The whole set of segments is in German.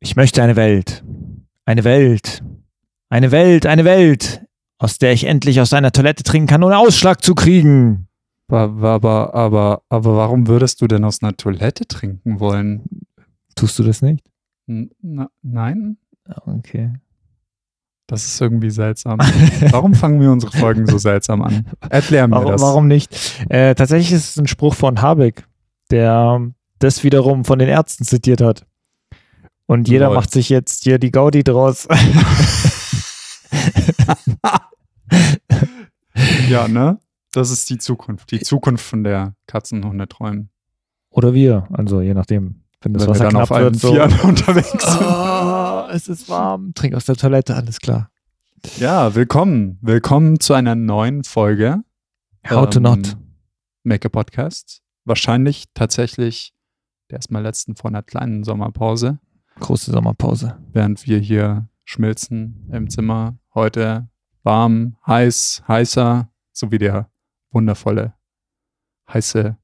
Ich möchte eine Welt. Eine Welt. Eine Welt, eine Welt, aus der ich endlich aus einer Toilette trinken kann, ohne Ausschlag zu kriegen. Aber, aber, aber, aber warum würdest du denn aus einer Toilette trinken wollen? Tust du das nicht? N nein? Okay. Das ist irgendwie seltsam. warum fangen wir unsere Folgen so seltsam an? Erklär mir Warum, das. warum nicht? Äh, tatsächlich ist es ein Spruch von Habeck, der das wiederum von den Ärzten zitiert hat. Und jeder Lol. macht sich jetzt hier die Gaudi draus. Ja, ne? Das ist die Zukunft. Die Zukunft von der Katzenhunde träumen. Oder wir, also je nachdem. Wenn das Wenn wir Wasser dann knapp auf allen wird, so. Vieren unterwegs sind. Oh, es ist warm. Trink aus der Toilette, alles klar. Ja, willkommen. Willkommen zu einer neuen Folge. How to ähm, not. Make a Podcast. Wahrscheinlich tatsächlich der erstmal letzten vor einer kleinen Sommerpause, Große Sommerpause. während wir hier schmilzen im Zimmer. Heute warm, heiß, heißer, so wie der wundervolle, heiße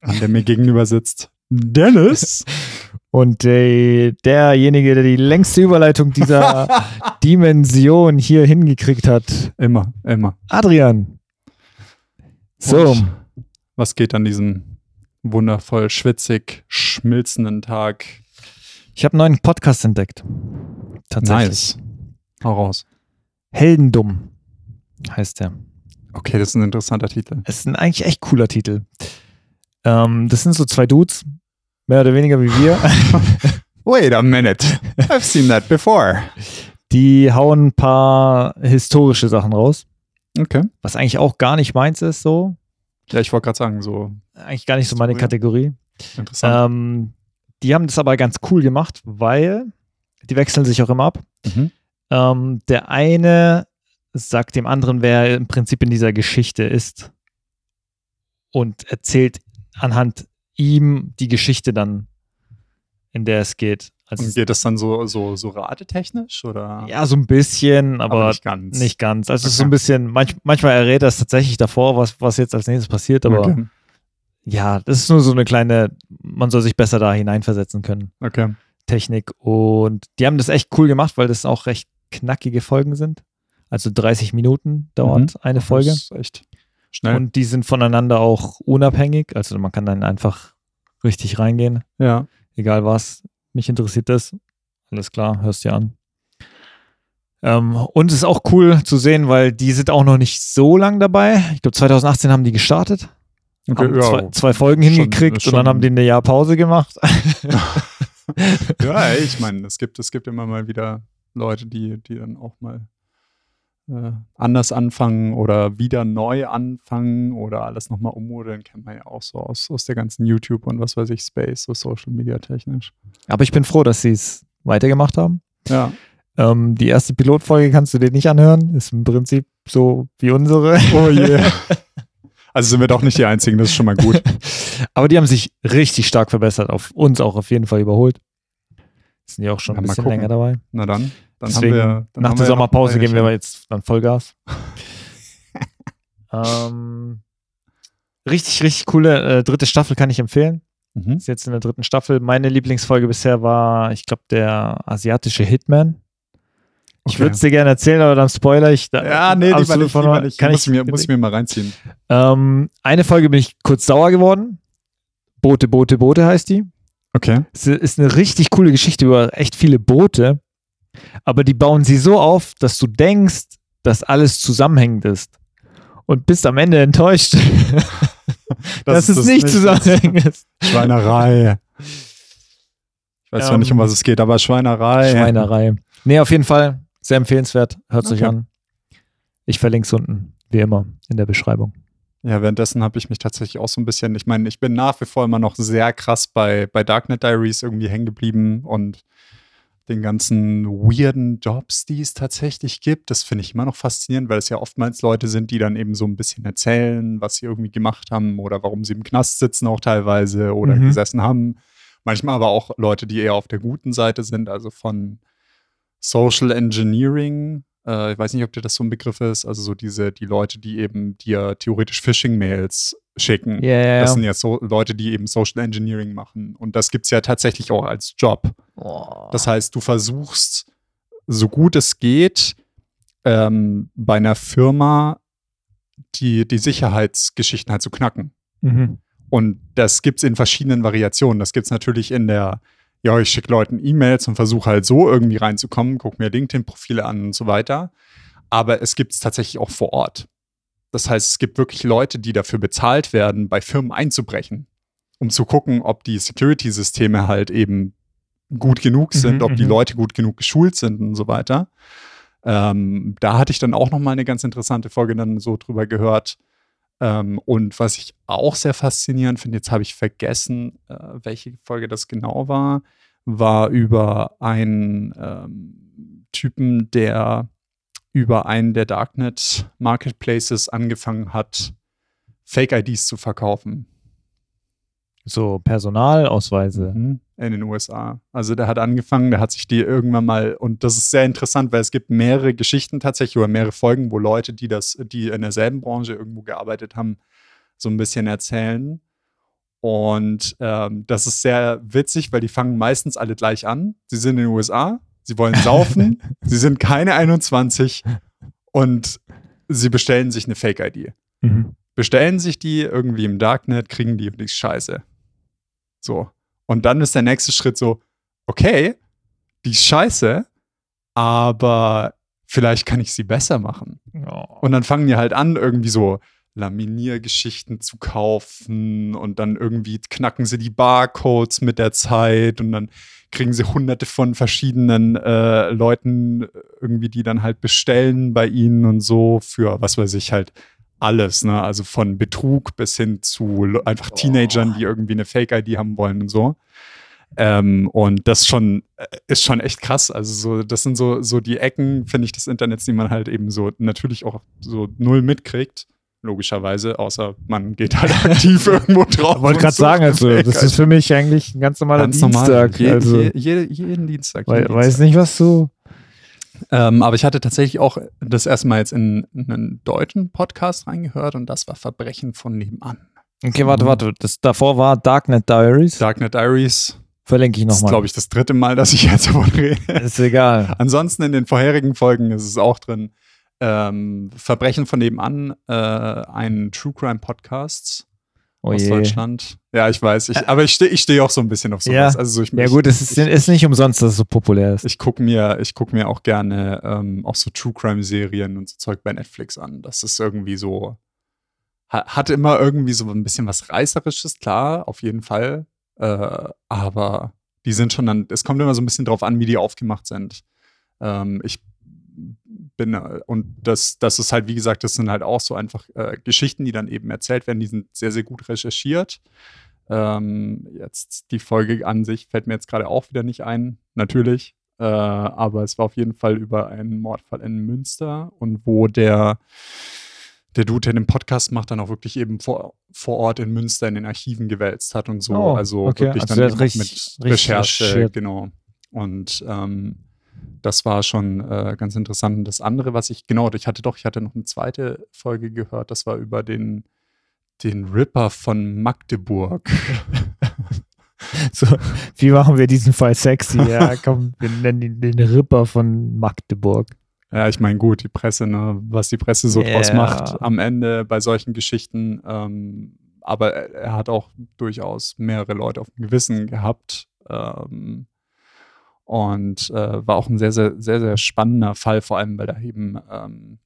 Mann, der mir gegenüber sitzt. Dennis. Und äh, derjenige, der die längste Überleitung dieser Dimension hier hingekriegt hat, immer, immer. Adrian. So, Und was geht an diesem wundervoll schwitzig schmilzenden Tag? ich habe einen neuen Podcast entdeckt. Tatsächlich. Nice. Hau raus. Heldendumm heißt der. Okay, das ist ein interessanter Titel. Es ist ein eigentlich echt cooler Titel. Ähm, das sind so zwei Dudes, mehr oder weniger wie wir. Wait a minute. I've seen that before. Die hauen ein paar historische Sachen raus, Okay. was eigentlich auch gar nicht meins ist, so. Ja, ich wollte gerade sagen, so Eigentlich gar nicht so meine. Kategorie. interessant. Ähm, die haben das aber ganz cool gemacht, weil die wechseln sich auch immer ab. Mhm. Ähm, der eine sagt dem anderen, wer er im Prinzip in dieser Geschichte ist und erzählt anhand ihm die Geschichte dann, in der es geht. Also Und geht das dann so, so, so ratetechnisch oder? ja, so ein bisschen, aber, nicht ganz. nicht ganz. Also ist so Okay. ein bisschen, manch, manchmal errät er es tatsächlich davor, was, was jetzt als nächstes passiert, aber Okay. ja, das ist nur so eine kleine, man soll sich besser da hineinversetzen können. okay. Technik. Und die haben das echt cool gemacht, weil das auch recht knackige Folgen sind. Also 30 Minuten dauert eine Folge. Das ist echt schnell. Und die sind voneinander auch unabhängig. Also man kann dann einfach richtig reingehen. ja. Egal was. Mich interessiert das. Alles klar, hörst dir an. Ähm, und es ist auch cool zu sehen, weil die sind auch noch nicht so lang dabei. Ich glaube, 2018 haben die gestartet. Okay, haben ja. zwei, zwei Folgen Schon- hingekriegt schon- und dann haben die ein Jahr Pause gemacht. ja, ich meine, es gibt, es gibt immer mal wieder Leute, die, die dann auch mal äh, anders anfangen oder wieder neu anfangen oder alles nochmal ummodeln, kennt man ja auch so aus, aus der ganzen YouTube und was weiß ich, Space, so Social Media technisch. Aber ich bin froh, dass sie es weitergemacht haben. Ja. Ähm, die erste Pilotfolge kannst du dir nicht anhören. Ist im Prinzip so wie unsere. Oh yeah. Also sind wir doch nicht die Einzigen, das ist schon mal gut. Aber die haben sich richtig stark verbessert. Auf uns auch auf jeden Fall überholt. Sind ja auch schon Ja, ein bisschen gucken. länger dabei. Na dann, dann Deswegen, wir. Dann nach der Sommerpause ein geben wir jetzt dann Vollgas. ähm, richtig, richtig coole äh, dritte Staffel kann ich empfehlen. Mhm. Ist jetzt in der dritten Staffel. Meine Lieblingsfolge bisher war, ich glaube, der asiatische Hitman. Ich Okay. würde es dir gerne erzählen, aber dann spoiler ich. Da Ja, nee, lieber nicht, lieber nicht. Kann muss, ich, ich mir, muss ich mir mal reinziehen. Ähm, eine Folge bin ich kurz sauer geworden. Boote, Boote, Boote heißt die. Okay. Es ist eine richtig coole Geschichte über echt viele Boote, aber die bauen sie so auf, dass du denkst, dass alles zusammenhängend ist. Und bist am Ende enttäuscht, dass es nicht zusammenhängend ist. Schweinerei. Ich weiß zwar Ähm, nicht, um was es geht, aber Schweinerei. Schweinerei. Nee, auf jeden Fall sehr empfehlenswert. Hört es euch Okay. an. Ich verlinke es unten, wie immer, in der Beschreibung. Ja, währenddessen habe ich mich tatsächlich auch so ein bisschen, ich meine, ich bin nach wie vor immer noch sehr krass bei, bei Darknet Diaries irgendwie hängen geblieben und den ganzen weirden Jobs, die es tatsächlich gibt. Das finde ich immer noch faszinierend, weil es ja oftmals Leute sind, die dann eben so ein bisschen erzählen, was sie irgendwie gemacht haben oder warum sie im Knast sitzen auch teilweise oder Mhm. gesessen haben. Manchmal aber auch Leute, die eher auf der guten Seite sind, also von Social Engineering Äh, ich weiß nicht, ob dir das so ein Begriff ist. Also so diese, die Leute, die eben dir theoretisch Phishing-Mails schicken. Ja, Das sind ja so Leute, die eben Social Engineering machen. Und das gibt es ja tatsächlich auch als Job. Boah. Das heißt, du versuchst, so gut es geht, ähm, bei einer Firma die, die Sicherheitsgeschichten halt zu knacken. Mhm. Und das gibt es in verschiedenen Variationen. Das gibt es natürlich in der, ja, ich schicke Leuten E-Mails und versuche halt so irgendwie reinzukommen, gucke mir LinkedIn-Profile an und so weiter. Aber es gibt es tatsächlich auch vor Ort. Das heißt, es gibt wirklich Leute, die dafür bezahlt werden, bei Firmen einzubrechen, um zu gucken, ob die Security-Systeme halt eben gut genug sind, Mhm, ob die mhm. Leute gut genug geschult sind und so weiter. Ähm, da hatte ich dann auch noch mal eine ganz interessante Folge dann so drüber gehört. Ähm, und was ich auch sehr faszinierend finde, jetzt habe ich vergessen, äh, welche Folge das genau war, war über einen ähm, Typen, der über einen der Darknet Marketplaces angefangen hat, Fake-IDs zu verkaufen. So Personalausweise. Mhm. In den USA. Also der hat angefangen, der hat sich die irgendwann mal, und das ist sehr interessant, weil es gibt mehrere Geschichten tatsächlich oder mehrere Folgen, wo Leute, die das, die in derselben Branche irgendwo gearbeitet haben, so ein bisschen erzählen. Und ähm, das ist sehr witzig, weil die fangen meistens alle gleich an. Sie sind in den USA, sie wollen saufen, sie sind keine 21 und sie bestellen sich eine Fake-ID Mhm. bestellen sich die irgendwie im Darknet, kriegen die die Scheiße. So. Und dann ist der nächste Schritt so, okay, die ist scheiße, aber vielleicht kann ich sie besser machen. Oh. Und dann fangen die halt an, irgendwie so Laminiergeschichten zu kaufen und dann irgendwie knacken sie die Barcodes mit der Zeit und dann kriegen sie hunderte von verschiedenen äh, Leuten irgendwie, die dann halt bestellen bei ihnen und so für, was weiß ich, halt alles, ne? Also von Betrug bis hin zu einfach Teenagern, die irgendwie eine Fake-ID haben wollen und so. Ähm, und das schon äh, ist schon echt krass. Also so, das sind so, so die Ecken, finde ich, des Internets, die man halt eben so natürlich auch so null mitkriegt. Logischerweise, außer man geht halt aktiv irgendwo drauf. Ich wollte gerade sagen, also das ist für mich eigentlich ein ganz normaler ganz normal. Dienstag. Je, also, je, je, jeden Dienstag. jeden weiß Dienstag. nicht, was du. Ähm, aber ich hatte tatsächlich auch das erste Mal jetzt in, in einen deutschen Podcast reingehört und das war Verbrechen von nebenan. Okay, warte, warte. Das davor war Darknet Diaries. Darknet Diaries. Verlinke ich Das ist, nochmal. glaube ich, das dritte Mal, dass ich jetzt davon rede. Ist egal. Ansonsten in den vorherigen Folgen ist es auch drin. Ähm, Verbrechen von nebenan, äh, ein True Crime Podcast Oh aus je. Deutschland. Ja, ich weiß. Ich, aber ich stehe ich steh auch so ein bisschen auf sowas. Ja. Also so ich, Ja gut, es ist, ist nicht umsonst, dass es so populär ist. ich gucke mir, ich guck mir auch gerne ähm, auch so True Crime-Serien und so Zeug bei Netflix an. Das ist irgendwie so, ha- hat immer irgendwie so ein bisschen was Reißerisches, klar, auf jeden Fall. Äh, aber die sind schon dann, es kommt immer so ein bisschen drauf an, wie die aufgemacht sind. Ähm, ich bin, äh, und das, das ist halt, wie gesagt, das sind halt auch so einfach äh, Geschichten, die dann eben erzählt werden, die sind sehr, sehr gut recherchiert. Ähm, jetzt die Folge an sich fällt mir jetzt gerade auch wieder nicht ein, natürlich. Äh, aber es war auf jeden Fall über einen Mordfall in Münster und wo der, der Dude, der den Podcast macht, dann auch wirklich eben vor, vor Ort in Münster in den Archiven gewälzt hat und so. Oh, also okay. wirklich Also dann richtig- mit richtig Recherche, recherchiert. genau. Und ähm, das war schon äh, ganz interessant. Und das andere, was ich, genau, ich hatte doch, ich hatte noch eine zweite Folge gehört, das war über den, den Ripper von Magdeburg. So, wie machen wir diesen Fall sexy? Ja, komm, wir nennen ihn den Ripper von Magdeburg. Ja, ich meine, gut, die Presse, ne, was die Presse so draus Ja. macht am Ende bei solchen Geschichten. Ähm, aber er, er hat auch durchaus mehrere Leute auf dem Gewissen gehabt. Ähm, und äh, war auch ein sehr, sehr, sehr, sehr spannender Fall, vor allem, weil da eben, ähm,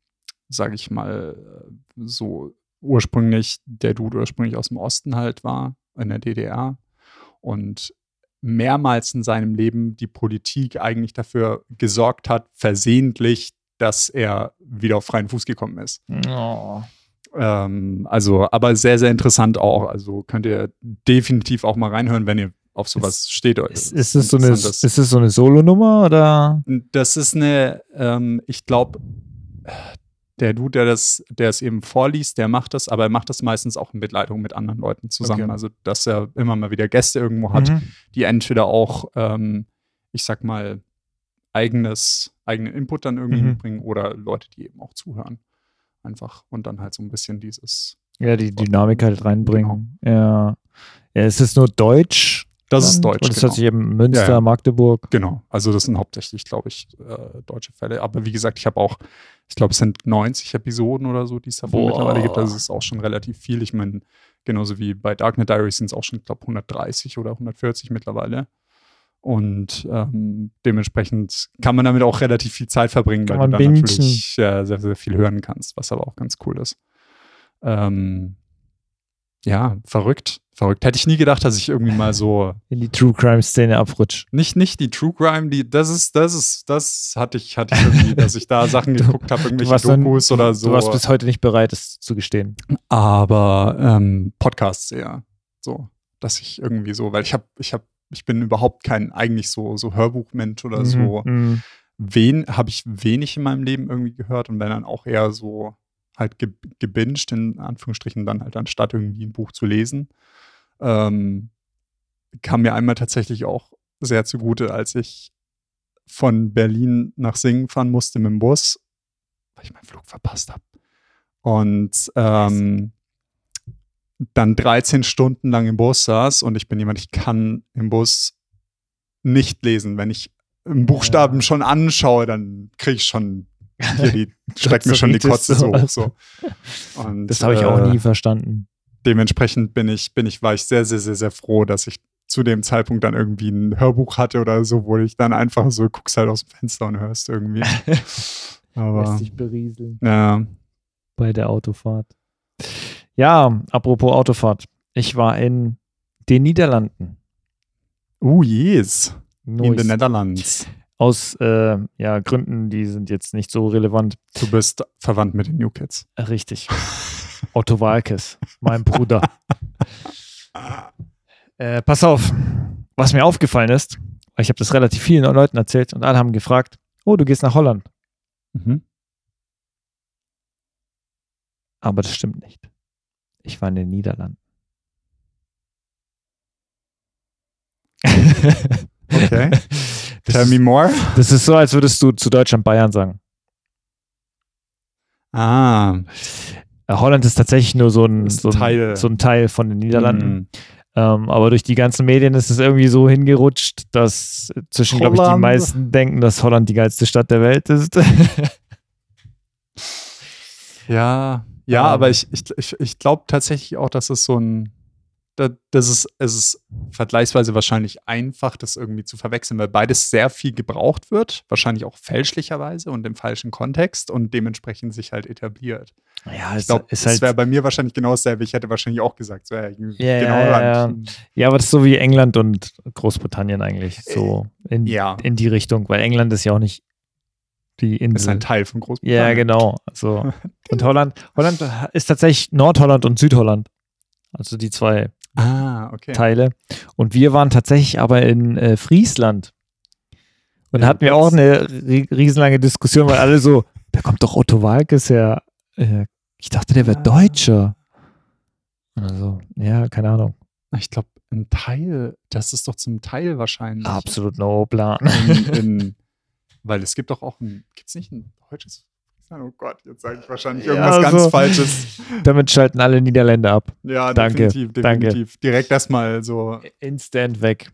sage ich mal, äh, so ursprünglich der Dude ursprünglich aus dem Osten halt war, in der DDR. Und mehrmals in seinem Leben die Politik eigentlich dafür gesorgt hat, versehentlich, dass er wieder auf freien Fuß gekommen ist. Oh. Ähm, also, aber sehr, sehr interessant auch. Also könnt ihr definitiv auch mal reinhören, wenn ihr auf sowas steht. Ist, ist, das so eine, ist das so eine Solo-Nummer oder? Das ist eine, ähm, ich glaube, der Dude, der das, der es eben vorliest, der macht das, aber er macht das meistens auch in Begleitung mit anderen Leuten zusammen. Okay. Also, dass er immer mal wieder Gäste irgendwo hat, Mhm. die entweder auch, ähm, ich sag mal, eigenes, eigenen Input dann irgendwie Mhm. mitbringen oder Leute, die eben auch zuhören. Einfach und dann halt so ein bisschen dieses. Ja, die Dynamik halt reinbringen. Ja. Ja, es ist nur Deutsch. Das ist dann? Deutsch. Und es genau. hat sich eben Münster, Ja, ja. Magdeburg. Genau, also das sind hauptsächlich, glaube ich, äh, deutsche Fälle. Aber wie gesagt, ich habe auch, ich glaube, es sind 90 Episoden oder so, die es davon Boah. mittlerweile gibt. Also es ist auch schon relativ viel. Ich meine, genauso wie bei Darknet Diaries sind es auch schon, ich glaube, 130 oder 140 mittlerweile. Und ähm, dementsprechend kann man damit auch relativ viel Zeit verbringen, Kann weil man du dann bingen. natürlich ja, sehr, sehr viel hören kannst, was aber auch ganz cool ist. Ähm, ja, verrückt. Verrückt. Hätte ich nie gedacht, dass ich irgendwie mal so In die True Crime Szene abrutscht. nicht, nicht die True Crime, die, das ist, das ist, das hatte ich, hatte ich irgendwie, dass ich da Sachen geguckt habe, irgendwelche warst, dann, Dokus oder so. du warst bis heute nicht bereit, es zu gestehen. aber ähm, Podcasts eher. So, dass ich irgendwie so, weil ich habe, ich habe, ich bin überhaupt kein eigentlich so, so Hörbuchmensch oder so. Mhm. Wen habe ich wenig in meinem Leben irgendwie gehört und wenn dann auch eher so halt ge gebinged, in Anführungsstrichen, dann halt anstatt irgendwie ein Buch zu lesen. Ähm, kam mir einmal tatsächlich auch sehr zugute, als ich von Berlin nach Singen fahren musste mit dem Bus, weil ich meinen Flug verpasst habe. Und ähm, dann 13 Stunden lang im Bus saß und ich bin jemand, ich kann im Bus nicht lesen. Wenn ich einen Buchstaben Ja. schon anschaue, dann kriege ich schon hier die, streckt mir schon die Kotze so hoch. So. Und, Das habe ich auch äh, nie verstanden. dementsprechend bin ich, bin ich, war ich sehr, sehr, sehr, sehr froh, dass ich zu dem Zeitpunkt dann irgendwie ein Hörbuch hatte oder so, wo ich dann einfach so guckst halt aus dem Fenster und hörst irgendwie. Aber Lässt sich berieseln ja, bei der Autofahrt. Ja, apropos Autofahrt. Ich war in den Niederlanden. uh, yes, in Neuss. the Netherlands. Aus äh, ja, Gründen, die sind jetzt nicht so relevant. Du bist verwandt mit den New Kids. Richtig. Otto Walkes, mein Bruder. Äh, pass auf, was mir aufgefallen ist, weil ich habe das relativ vielen Leuten erzählt und alle haben gefragt, oh, du gehst nach Holland. Mhm. Aber das stimmt nicht. Ich war in den Niederlanden. Okay. Das Tell me more. das ist so, als würdest du zu Deutschland Bayern sagen. Ah, Äh, Holland ist tatsächlich nur so ein, so, ein Teil. so ein Teil von den Niederlanden. Mhm. Ähm, aber durch die ganzen Medien ist es irgendwie so hingerutscht, dass zwischen, glaube ich, die meisten denken, dass Holland die geilste Stadt der Welt ist. Ja, ja, Ähm. aber ich, ich, ich, ich glaube tatsächlich auch, dass es so ein, da- das ist, es ist vergleichsweise wahrscheinlich einfach, das irgendwie zu verwechseln, weil beides sehr viel gebraucht wird, wahrscheinlich auch fälschlicherweise und im falschen Kontext und dementsprechend sich halt etabliert. ja, Ich glaube, ist das halt, wäre bei mir wahrscheinlich genau dasselbe. Ich hätte wahrscheinlich auch gesagt, so, ja, genau Ja, ja, ja. aber das ist so wie England und Großbritannien eigentlich. So in, Ja. in die Richtung, weil England ist ja auch nicht die ist Insel. ein Teil von Großbritannien. Ja, genau. Also, und Holland, Holland ist tatsächlich Nordholland und Südholland. Also die zwei Ah, okay. Teile. Und wir waren tatsächlich aber in äh, Friesland. Und Ja, hatten wir auch eine ri- riesenlange Diskussion, weil alle so, da kommt doch Otto Walkes her. Äh, ich dachte, der wäre Ah. Deutscher. Also, ja, keine Ahnung. Ich glaube, ein Teil, das ist doch zum Teil wahrscheinlich. Absolut no plan. in, in, weil es gibt doch auch ein, gibt es nicht ein deutsches Oh Gott, jetzt sage ich wahrscheinlich Ja, irgendwas also- ganz Falsches. Damit schalten alle Niederländer ab. Ja, Danke, definitiv, danke. definitiv. Direkt erstmal so. Instant weg.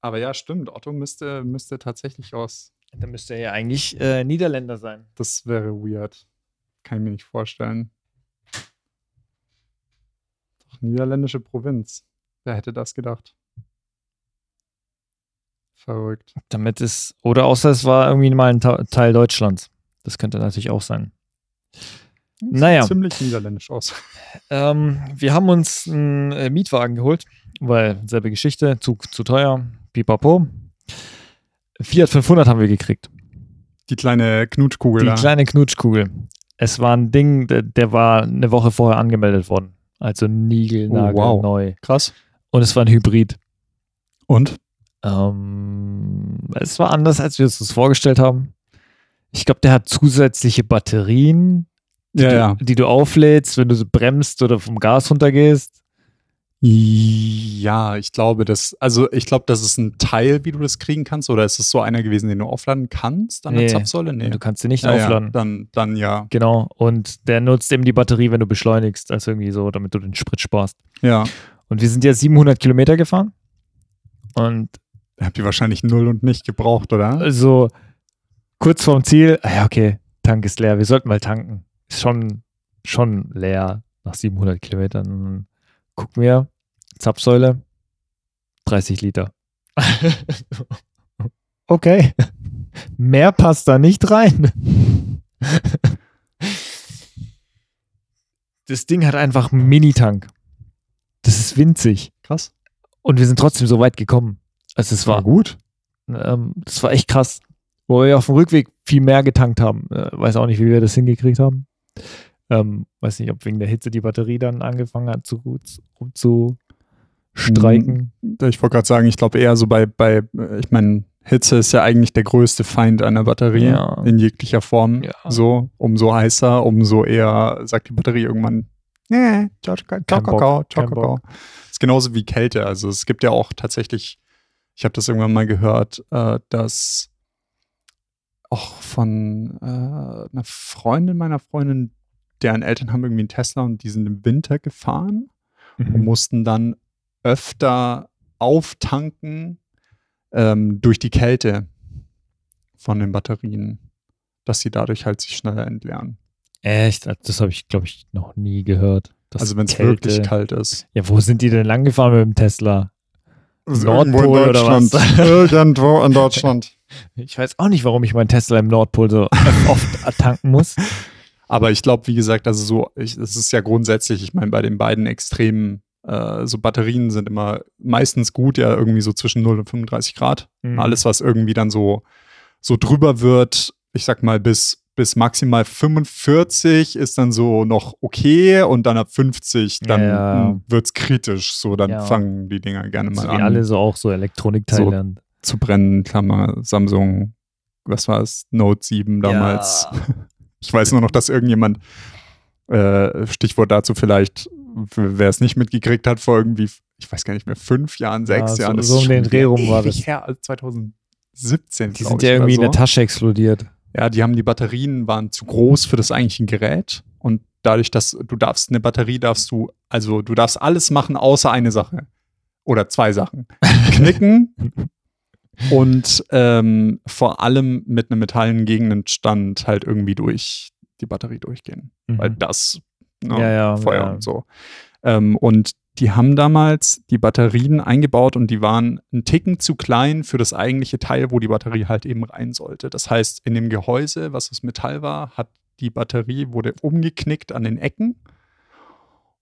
Aber ja, stimmt. Otto müsste, müsste tatsächlich aus. Da müsste er ja eigentlich äh, Niederländer sein. Das wäre weird. Kann ich mir nicht vorstellen. Doch, niederländische Provinz. Wer hätte das gedacht? Verrückt. Damit ist, oder außer es war irgendwie mal ein Teil Deutschlands. Das könnte natürlich auch sein. Sieht Naja. Ziemlich niederländisch aus. Ähm, wir haben uns einen äh, Mietwagen geholt, weil selbe Geschichte, Zug zu teuer, pipapo. Fiat 500 haben wir gekriegt. Die kleine Knutschkugel Die da. kleine Knutschkugel. Es war ein Ding, der, der war eine Woche vorher angemeldet worden. Also niegelnagelneu. Oh, wow. neu. Krass. Und es war ein Hybrid. Und? Ähm, es war anders, als wir es uns vorgestellt haben. Ich glaube, der hat zusätzliche Batterien, die, Ja, du, ja. die du auflädst, wenn du so bremst oder vom Gas runtergehst. Ja, ich glaube, das, also ich glaube, das ist ein Teil, wie du das kriegen kannst, oder ist es so einer gewesen, den du aufladen kannst an der Nee. Zapfsäule? Du kannst sie nicht Ja, aufladen. Ja, dann, dann ja. Genau. Und der nutzt eben die Batterie, wenn du beschleunigst, also irgendwie so, damit du den Sprit sparst. Ja. Und wir sind ja 700 Kilometer gefahren. Und Habt ihr wahrscheinlich null und nicht gebraucht, oder? also kurz vorm Ziel, ah ja, okay, Tank ist leer, wir sollten mal tanken. Ist schon, schon leer nach 700 Kilometern. Gucken wir, Zapfsäule, 30 Liter. okay, mehr passt da nicht rein. Das Ding hat einfach einen Mini-Tank. Das ist winzig. Krass. Und wir sind trotzdem so weit gekommen. Also es war gut. ähm, das war echt krass. Wo wir auf dem Rückweg viel mehr getankt haben. Äh, weiß auch nicht, wie wir das hingekriegt haben. Ähm, weiß nicht, ob wegen der Hitze die Batterie dann angefangen hat zu, zu, zu streiken. Ich wollte gerade sagen, ich glaube eher so bei, bei, äh, ich meine, Hitze ist ja eigentlich der größte Feind einer Batterie Ja. in jeglicher Form. Ja. So, umso heißer, umso eher sagt die Batterie irgendwann, nee, ciao, ciao, ciao, ciao, ciao. Ist genauso wie Kälte. Also es gibt ja auch tatsächlich, ich habe das irgendwann mal gehört, äh, dass auch von äh, einer Freundin meiner Freundin, deren Eltern haben irgendwie einen Tesla und die sind im Winter gefahren und Mhm. mussten dann öfter auftanken ähm, durch die Kälte von den Batterien, dass sie dadurch halt sich schneller entleeren. Echt? Das habe ich, glaube ich, noch nie gehört. also wenn es wirklich kalt ist. Ja, wo sind die denn lang gefahren mit dem Tesla? Nordpol irgendwo in oder was? Deutschland. irgendwo in Deutschland. Ich weiß auch nicht, warum ich meinen Tesla im Nordpol so oft tanken muss. Aber ich glaube, wie gesagt, also so, es ist ja grundsätzlich, ich meine, bei den beiden Extremen, äh, so Batterien sind immer meistens gut, ja, irgendwie so zwischen 0 und 35 Grad. Mhm. Alles, was irgendwie dann so, so drüber wird, ich sag mal, bis, bis maximal 45 ist dann so noch okay und dann ab 50, dann Ja. wird es kritisch. So, dann Ja. fangen die Dinger gerne So mal wie an alle so auch so Elektronikteile. und- zu brennen. Klammer, Samsung, was war es? Note 7 damals. Ich weiß nur noch, dass irgendjemand, äh, Stichwort dazu vielleicht, wer es nicht mitgekriegt hat, vor irgendwie, ich weiß gar nicht mehr, fünf Jahren, sechs so- Jahren. so ist um den Dreh rum war das. her, also 2017. Die sind ja irgendwie in oder der so. Tasche explodiert. Ja, die haben die Batterien waren zu groß für das eigentliche Gerät und dadurch, dass du darfst eine Batterie darfst du, also du darfst alles machen außer eine Sache oder zwei Sachen: Knicken und ähm, vor allem mit einem metallenen Gegenstand halt irgendwie durch die Batterie durchgehen, weil Mhm. das ne, Ja, ja, Feuer ja. und so. Ähm, und die haben damals die Batterien eingebaut und die waren einen Ticken zu klein für das eigentliche Teil, wo die Batterie halt eben rein sollte. Das heißt, in dem Gehäuse, was aus Metall war, hat die Batterie wurde umgeknickt an den Ecken.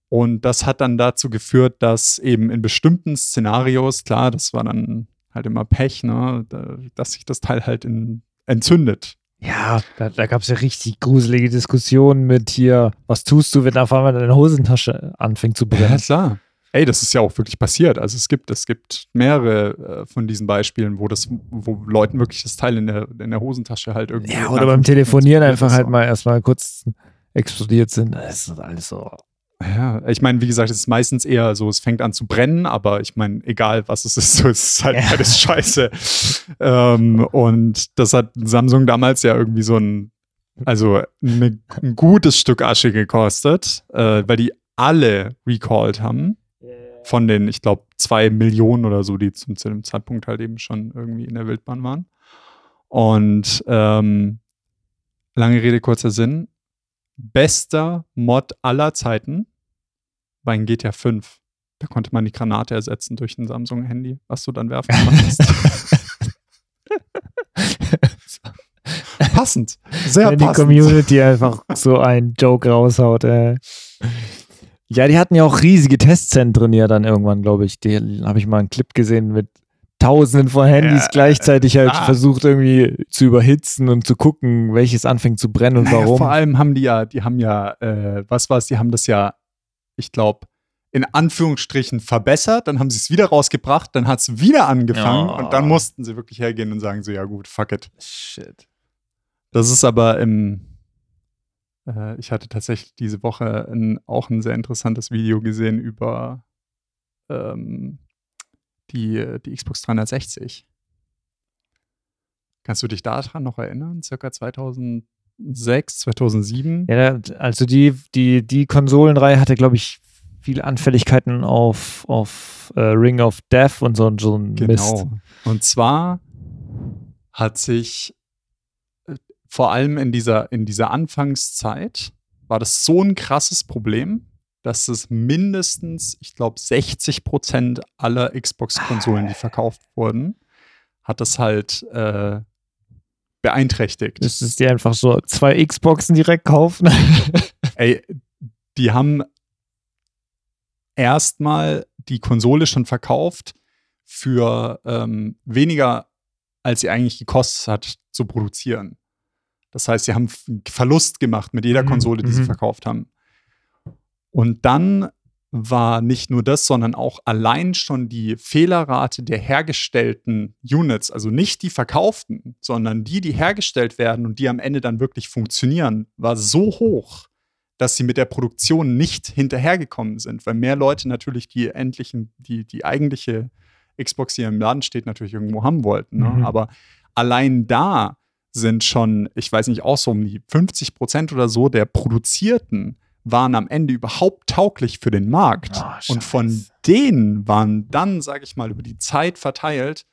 Und das hat dann dazu geführt, dass eben in bestimmten Szenarios, klar, das war dann halt immer Pech, ne, da- dass sich das Teil halt in, entzündet. Ja, da, da gab es ja richtig gruselige Diskussionen mit hier, was tust du, wenn auf einmal deine Hosentasche anfängt zu Ja, brennen? klar. Ey, das ist ja auch wirklich passiert. Also es gibt, es gibt mehrere äh, von diesen Beispielen, wo das, wo Leuten wirklich das Teil in der, in der Hosentasche halt irgendwie. Ja, oder beim Telefonieren einfach halt mal erstmal kurz explodiert sind. Das ist alles so. Ja, ich meine, wie gesagt, es ist meistens eher so, es fängt an zu brennen, aber ich meine, egal was es ist, so es ist halt Ja. alles scheiße. ähm, und das hat Samsung damals ja irgendwie so ein, also eine, ein gutes Stück Asche gekostet, äh, weil die alle recalled haben. Von den, ich glaube, zwei Millionen oder so, die zum, zu dem Zeitpunkt halt eben schon irgendwie in der Wildbahn waren. Und ähm, lange Rede, kurzer Sinn. Bester Mod aller Zeiten war ein GTA 5. Da konnte man die Granate ersetzen durch ein Samsung-Handy, was du dann werfen konntest. passend. Sehr Wenn die passend. Community einfach so einen Joke raushaut. Äh. Ja, die hatten ja auch riesige Testzentren ja dann irgendwann, glaube ich. Die habe ich mal einen Clip gesehen mit Tausenden von Handys Ja, gleichzeitig halt klar. versucht irgendwie zu überhitzen und zu gucken, welches anfängt zu brennen und Naja, warum. Vor allem haben die ja, die haben ja, äh, was war es, die haben das ja, ich glaube, in Anführungsstrichen verbessert, dann haben sie es wieder rausgebracht, dann hat es wieder angefangen Ja. und dann mussten sie wirklich hergehen und sagen so, ja gut, fuck it. Shit. Das ist aber im, äh, ich hatte tatsächlich diese Woche ein, auch ein sehr interessantes Video gesehen über ähm, die, die Xbox 360. Kannst du dich daran noch erinnern? Circa 2006, 2007? Ja, also die, die, die Konsolenreihe hatte, glaube ich, viele Anfälligkeiten auf, auf uh, Ring of Death und so, so ein genau. Mist. Und zwar hat sich vor allem in dieser, in dieser Anfangszeit war das so ein krasses Problem, dass es mindestens, ich glaube, 60 Prozent aller Xbox-Konsolen, die verkauft wurden, hat das halt äh, beeinträchtigt. Das ist die einfach so zwei Xboxen direkt kaufen. Ey, die haben erstmal die Konsole schon verkauft für ähm, weniger, als sie eigentlich gekostet hat zu produzieren. Das heißt, sie haben Verlust gemacht mit jeder Mhm, Konsole, die sie mhm. verkauft haben. Und dann war nicht nur das, sondern auch allein schon die Fehlerrate der hergestellten Units, also nicht die verkauften, sondern die, die hergestellt werden und die am Ende dann wirklich funktionieren, war so hoch, dass sie mit der Produktion nicht hinterhergekommen sind, weil mehr Leute natürlich die endlichen, die, die eigentliche Xbox, die im Laden steht, natürlich irgendwo haben wollten. Ne? Mhm. Aber allein da sind schon, ich weiß nicht, auch so um die 50 Prozent oder so der produzierten waren am Ende überhaupt tauglich für den Markt. Ah, und von denen waren dann, sage ich mal, über die Zeit verteilt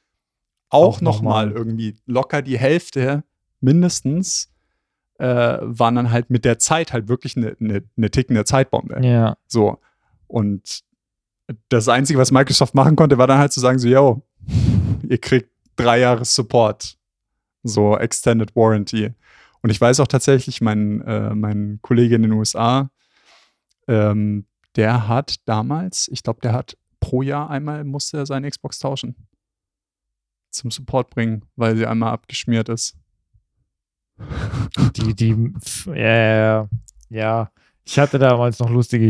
auch, Auch noch noch irgendwie locker die Hälfte mindestens äh, waren dann halt mit der Zeit halt wirklich eine, eine, eine tickende Zeitbombe. ja. So. Und das Einzige, was Microsoft machen konnte, war dann halt zu sagen, so, yo, ihr kriegt drei Jahre Support. So Extended Warranty. Und ich weiß auch tatsächlich, mein, äh, mein Kollege in den USA, ähm, der hat damals, ich glaube, der hat pro Jahr einmal musste er seine Xbox tauschen. Zum Support bringen, weil sie einmal abgeschmiert ist. Die, die, ja, ja, ja. Ich hatte damals noch lustige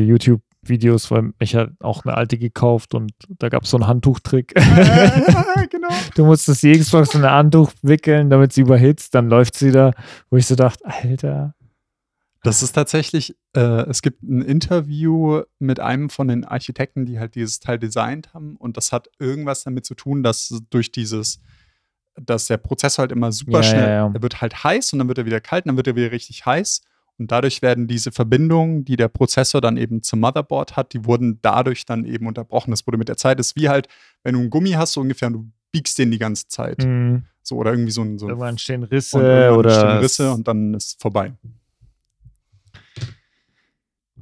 YouTube-Videos, weil ich hatte auch eine alte gekauft und da gab es so einen Handtuchtrick. genau. du musstest die Xbox in ein Handtuch wickeln, damit sie überhitzt, dann läuft sie da, wo ich so dachte, Alter. Das ist tatsächlich, äh, es gibt ein Interview mit einem von den Architekten, die halt dieses Teil designt haben und das hat irgendwas damit zu tun, dass durch dieses, dass der Prozessor halt immer super Ja, schnell, ja, ja. er wird halt heiß und dann wird er wieder kalt und dann wird er wieder richtig heiß und dadurch werden diese Verbindungen, die der Prozessor dann eben zum Motherboard hat, die wurden dadurch dann eben unterbrochen. Das wurde mit der Zeit, das ist wie halt, wenn du einen Gummi hast, so ungefähr, und du biegst den die ganze Zeit. Mhm. So, oder irgendwie so ein, so Irgendwann stehen Risse irgendwann oder. entstehen Risse und dann ist vorbei.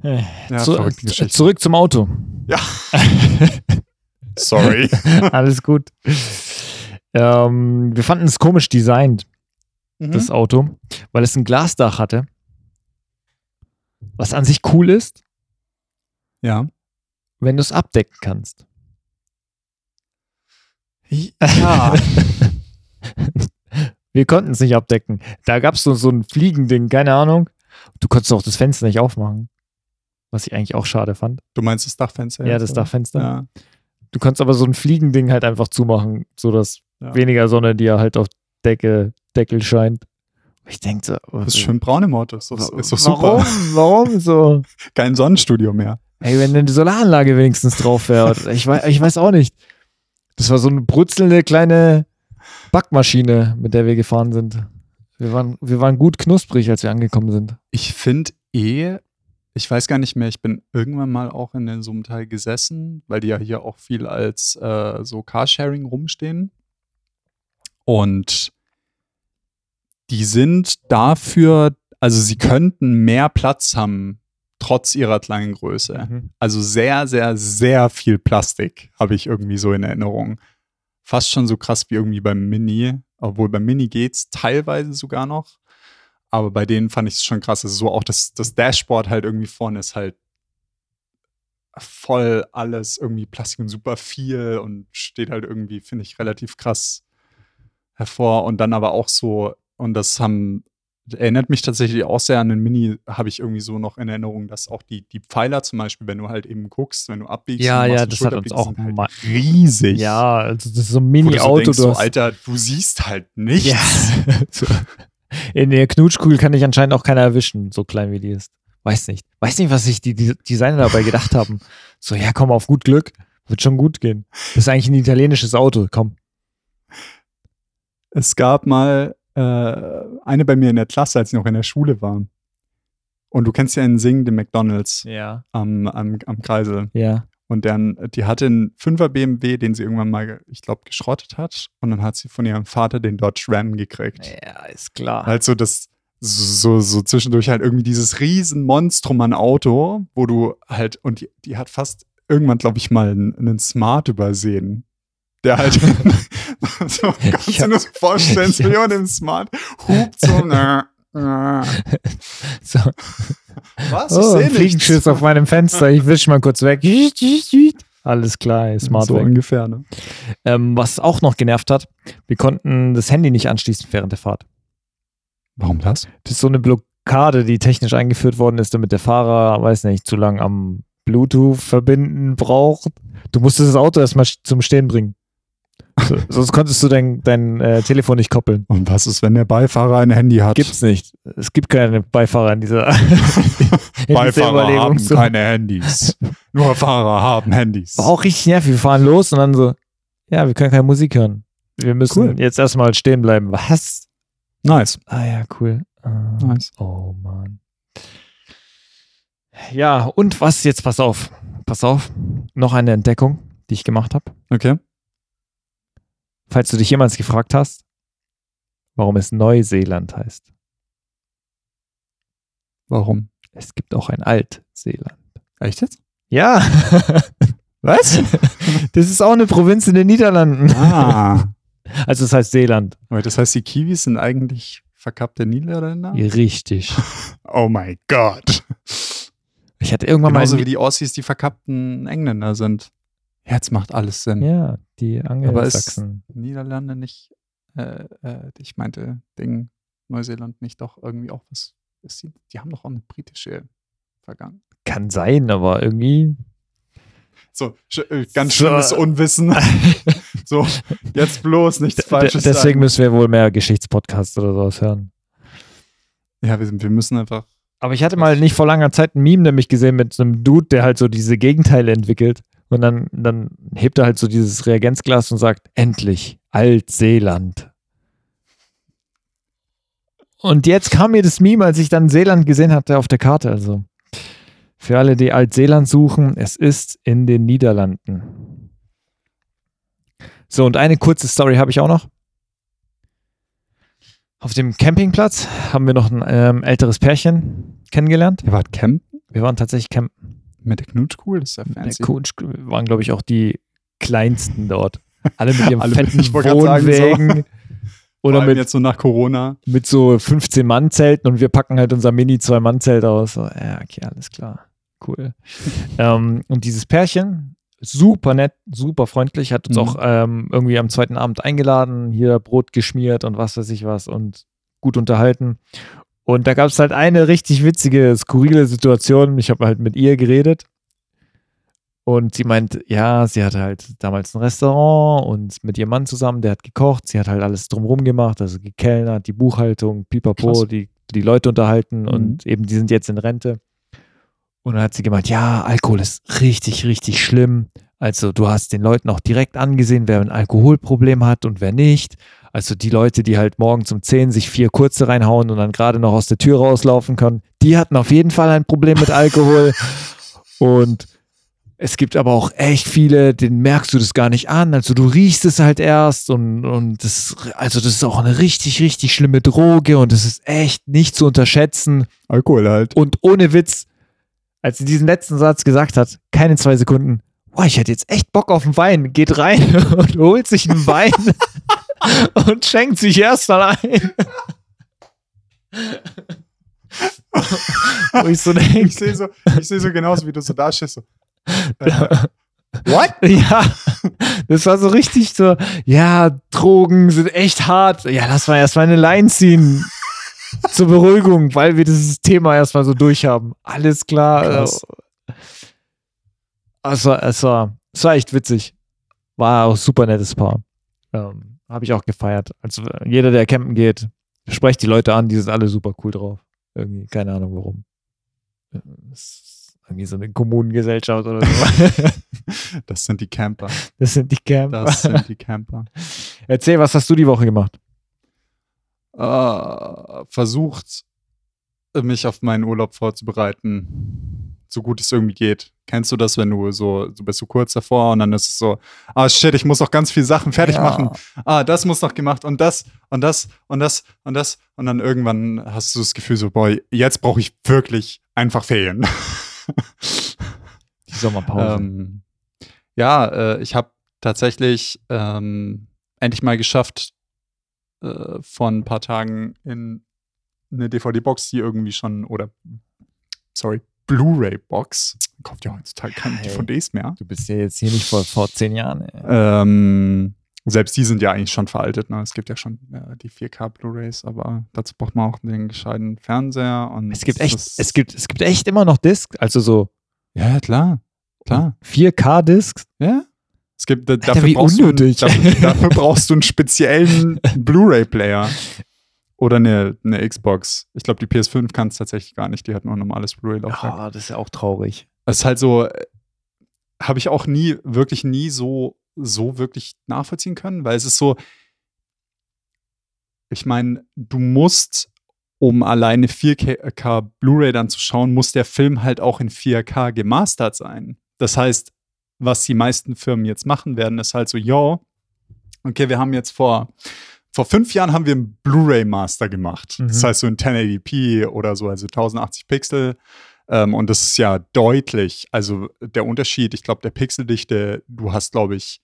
Äh, Ja, zu, Geschichte. zurück zum Auto. Ja. Sorry. Alles gut. Ähm, wir fanden es komisch designt, Mhm. das Auto, weil es ein Glasdach hatte. Was an sich cool ist, ja. wenn du es abdecken kannst. Ja. Wir konnten es nicht abdecken. Da gab es so, so ein Fliegending, keine Ahnung. Du konntest auch das Fenster nicht aufmachen. Was ich eigentlich auch schade fand. Du meinst das Dachfenster? Ja, das oder? Dachfenster. Ja. Du konntest aber so ein Fliegending halt einfach zumachen, sodass Ja. weniger Sonne dir halt auf Decke, Deckel scheint. Ich denke so, Das ist schön braun im Auto. Ist doch, ist doch warum? super. Warum so? Kein Sonnenstudio mehr. Ey, wenn eine Solaranlage wenigstens drauf wäre. Ich weiß, ich weiß auch nicht. Das war so eine brutzelnde kleine Backmaschine, mit der wir gefahren sind. Wir waren, wir waren gut knusprig, als wir angekommen sind. Ich finde eh, ich weiß gar nicht mehr, ich bin irgendwann mal auch in so einem Teil gesessen, weil die ja hier auch viel als äh, so Carsharing rumstehen. Und die sind dafür, also sie könnten mehr Platz haben, trotz ihrer kleinen Größe. Also sehr, sehr, sehr viel Plastik habe ich irgendwie so in Erinnerung. Fast schon so krass wie irgendwie beim Mini, obwohl beim Mini geht's teilweise sogar noch. Aber bei denen fand ich es schon krass. Also so auch das, das Dashboard halt irgendwie vorne ist halt voll alles irgendwie Plastik und super viel und steht halt irgendwie, finde ich, relativ krass hervor. Und dann aber auch so, und das haben, erinnert mich tatsächlich auch sehr an den Mini, habe ich irgendwie so noch in Erinnerung, dass auch die, die Pfeiler zum Beispiel, wenn du halt eben guckst, wenn du abbiegst, Ja, ja, das hat uns auch halt mal. riesig. Ja, also das ist so ein Mini-Auto. so so, Alter, du siehst halt nichts. Ja. So. In der Knutschkugel kann dich anscheinend auch keiner erwischen, so klein wie die ist. Weiß nicht. Weiß nicht, was sich die, die Designer dabei gedacht haben. So, ja, komm auf gut Glück. Wird schon gut gehen. Das ist eigentlich ein italienisches Auto, komm. Es gab mal äh, eine bei mir in der Klasse, als ich noch in der Schule war. Und du kennst ja einen singenden McDonalds Ja. am, am, am Kreisel. Ja. Und dann, die hatte einen 5er BMW, den sie irgendwann mal, ich glaube, geschrottet hat. Und dann hat sie von ihrem Vater den Dodge Ram gekriegt. Ja, ist klar. Halt so das, so, so zwischendurch halt irgendwie dieses riesen Monstrum an Auto, wo du halt, und die, die hat fast irgendwann, glaube ich, mal einen, einen Smart übersehen. Der halt, so, kannst Ich du hab- dir so vorstellen, so jemand im Smart hupt so, na, na. So. Was? Oh, nichts. Fliegenschiss auf meinem Fenster. Ich wisch mal kurz weg. Alles klar, smart so weg. ungefähr, ne? Ähm, was auch noch genervt hat, wir konnten das Handy nicht anschließen während der Fahrt. Warum das? Das ist so eine Blockade, die technisch eingeführt worden ist, damit der Fahrer, weiß nicht, zu lang am Bluetooth verbinden braucht. Du musstest das Auto erstmal zum Stehen bringen. So, sonst konntest du dein, dein äh, Telefon nicht koppeln. Und was ist, wenn der Beifahrer ein Handy hat? Gibt's nicht. Es gibt keine Beifahrer in dieser, in dieser Beifahrer haben Überlegungszone. keine Handys. Nur Fahrer haben Handys. War auch richtig nervig. Wir fahren los und dann so, ja, wir können keine Musik hören. Wir müssen Cool. jetzt erstmal stehen bleiben. Was? Nice. Ah ja, cool. Ah, Nice. Oh Mann. Ja, und was jetzt? Pass auf. Pass auf. Noch eine Entdeckung, die ich gemacht habe. Okay. Falls du dich jemals gefragt hast, warum es Neuseeland heißt. Warum? Es gibt auch ein Altseeland. Echt jetzt? Ja. Was? Das ist auch eine Provinz in den Niederlanden. ah. Also es heißt Seeland. Aber das heißt, die Kiwis sind eigentlich verkappte Niederländer? Richtig. Oh mein Gott. Ich hatte irgendwann Genauso mal. wie die Aussies die verkappten Engländer sind. Jetzt macht alles Sinn. ja, die Aber ist Angelsachsen. Niederlande nicht, äh, äh, ich meinte, Ding, Neuseeland nicht doch irgendwie auch was. Ist die, die haben doch auch eine britische Vergangenheit. Kann sein, aber irgendwie. So, äh, ganz So. schlimmes Unwissen. so, jetzt bloß nichts D- Falsches Deswegen sagen. müssen wir wohl mehr Geschichtspodcasts oder sowas hören. Ja, wir, wir müssen einfach. Aber ich hatte mal nicht vor langer Zeit ein Meme nämlich gesehen mit einem Dude, der halt so diese Gegenteile entwickelt. Und dann, dann hebt er halt so dieses Reagenzglas und sagt, endlich, Altseeland. Und jetzt kam mir das Meme, als ich dann Seeland gesehen hatte auf der Karte. Also für alle, die Altseeland suchen, es ist in den Niederlanden. So, und eine kurze Story habe ich auch noch. Auf dem Campingplatz haben wir noch ein ähm, älteres Pärchen kennengelernt. Ihr wart campen Wir waren tatsächlich campen. Mit der Knutschkuhl? Das ist ja Der fancy. Coach wir waren, glaube ich, auch die kleinsten dort. Alle mit ihrem Alle- fetten sagen, so. Wohnwägen. Oder mit, jetzt so nach Corona. mit so 15-Mann-Zelten und wir packen halt unser Mini-Zwei-Mann-Zelt aus. So, ja, okay, alles klar. Cool. ähm, und dieses Pärchen, super nett, super freundlich, hat uns Mhm. auch ähm, irgendwie am zweiten Abend eingeladen, hier Brot geschmiert und was weiß ich was und gut unterhalten. Und da gab es halt eine richtig witzige, skurrile Situation. Ich habe halt mit ihr geredet. Und sie meint, ja, sie hatte halt damals ein Restaurant und mit ihrem Mann zusammen, der hat gekocht, sie hat halt alles drumherum gemacht, also gekellnert, die Buchhaltung, pipapo, Krass. die, die Leute unterhalten Mhm. und eben die sind jetzt in Rente. Und dann hat sie gemeint, ja, Alkohol ist richtig, richtig schlimm. Also du hast den Leuten auch direkt angesehen, wer ein Alkoholproblem hat und wer nicht. Also die Leute, die halt morgens um 10 sich vier kurze reinhauen und dann gerade noch aus der Tür rauslaufen können, die hatten auf jeden Fall ein Problem mit Alkohol. und es gibt aber auch echt viele, denen merkst du das gar nicht an. Also du riechst es halt erst und, und das, also das ist auch eine richtig, richtig schlimme Droge und das ist echt nicht zu unterschätzen. Alkohol halt. Und ohne Witz, als sie diesen letzten Satz gesagt hat, keine zwei Sekunden, boah, ich hätte jetzt echt Bock auf einen Wein, geht rein und holt sich einen Wein und schenkt sich erst mal ein. Wo ich so Ich sehe so, ich seh so genauso, wie du so da stehst. So. Äh, what? Ja, das war so richtig so, ja, Drogen sind echt hart. Ja, lass mal erstmal eine Line ziehen. Zur Beruhigung, weil wir dieses Thema erstmal so durchhaben. Alles klar. Krass. Also, es war, es war echt witzig. War auch super nettes Paar. Ähm, Habe ich auch gefeiert. Also jeder, der campen geht, sprecht die Leute an, die sind alle super cool drauf. Irgendwie, keine Ahnung warum. Äh, Es irgendwie so eine Kommunengesellschaft oder so. Das sind die Camper. Das sind die Camper. Das sind die Camper. Erzähl, was hast du die Woche gemacht? Äh, versucht, mich auf meinen Urlaub vorzubereiten, so gut es irgendwie geht. Kennst du das, wenn du so, so bist du kurz davor und dann ist es so, ah shit, ich muss noch ganz viele Sachen fertig Ja. machen. Ah, das muss noch gemacht und das und das und das und das und dann irgendwann hast du das Gefühl so, boy, jetzt brauche ich wirklich einfach Ferien. Die Sommerpause. Ähm, ja, äh, ich habe tatsächlich ähm, endlich mal geschafft, äh, vor ein paar Tagen in eine DVD-Box, die irgendwie schon, oder, sorry, Blu-ray-Box, kauft ja heutzutage keine Geil. DVDs mehr. du bist ja jetzt hier nicht vor, vor zehn Jahren. Ähm, selbst die sind ja eigentlich schon veraltet. Ne? Es gibt ja schon äh, die 4K Blu-rays, aber dazu braucht man auch den gescheiten Fernseher. Und Es gibt echt, es gibt, es gibt echt immer noch Discs, also so Ja, klar. Klar. 4K-Discs. Ja. Es gibt, da, Alter, dafür, brauchst du, unnötig. dafür, dafür brauchst du einen speziellen Blu-ray-Player. Oder eine, eine Xbox. Ich glaube, die PS5 kann es tatsächlich gar nicht. Die hat nur ein normales Blu-ray-Laufwerk. Ja, das ist ja auch traurig. Es ist halt so, äh, habe ich auch nie, wirklich nie so, so wirklich nachvollziehen können, weil es ist so, ich meine, du musst, um alleine 4K Blu-ray dann zu schauen, muss der Film halt auch in 4K gemastert sein. Das heißt, was die meisten Firmen jetzt machen werden, ist halt so, yo, okay, wir haben jetzt vor, vor fünf Jahren haben wir einen Blu-ray-Master gemacht. Das Mhm. heißt so in 1080p oder so, also 1080 Pixel. Ähm, und das ist ja deutlich, also der Unterschied, ich glaube, der Pixeldichte, du hast, glaube ich,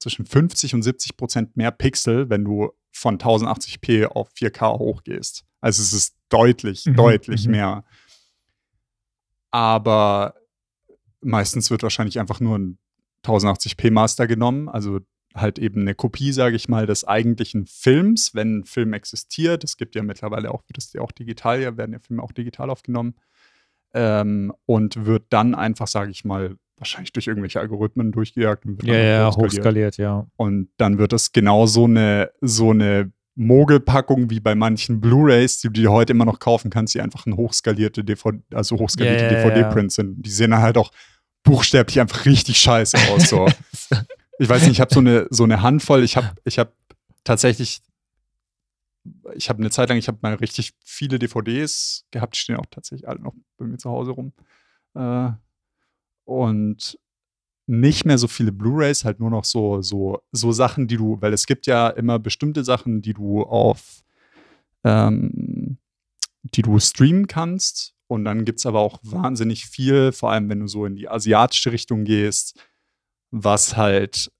zwischen 50 und 70 Prozent mehr Pixel, wenn du von 1080p auf 4K hochgehst. Also es ist deutlich, Mhm, deutlich mhm. mehr. Aber meistens wird wahrscheinlich einfach nur ein 1080p Master genommen, also halt eben eine Kopie, sage ich mal, des eigentlichen Films, wenn ein Film existiert. Es gibt ja mittlerweile auch, wird es ja auch digital, ja, werden ja Filme auch digital aufgenommen. Ähm, und wird dann einfach, sage ich mal, wahrscheinlich durch irgendwelche Algorithmen durchgejagt. Und wird Ja, ja, hochskaliert. ja. Und dann wird es genau so eine, so eine Mogelpackung wie bei manchen Blu-Rays, die du dir heute immer noch kaufen kannst, die einfach ein hochskalierte DVD, also hochskalierte ja. DVD-Prints sind. Die sehen dann halt auch buchstäblich einfach richtig scheiße aus. So. ich weiß nicht, ich habe so eine, so eine Handvoll. Ich habe ich hab tatsächlich, ich habe eine Zeit lang, ich habe mal richtig viele DVDs gehabt, die stehen auch tatsächlich alle noch bei mir zu Hause rum. Äh, und nicht mehr so viele Blu-rays, halt nur noch so, so, so Sachen, die du, weil es gibt ja immer bestimmte Sachen, die du auf, ähm, die du streamen kannst. Und dann gibt es aber auch wahnsinnig viel, vor allem wenn du so in die asiatische Richtung gehst, was halt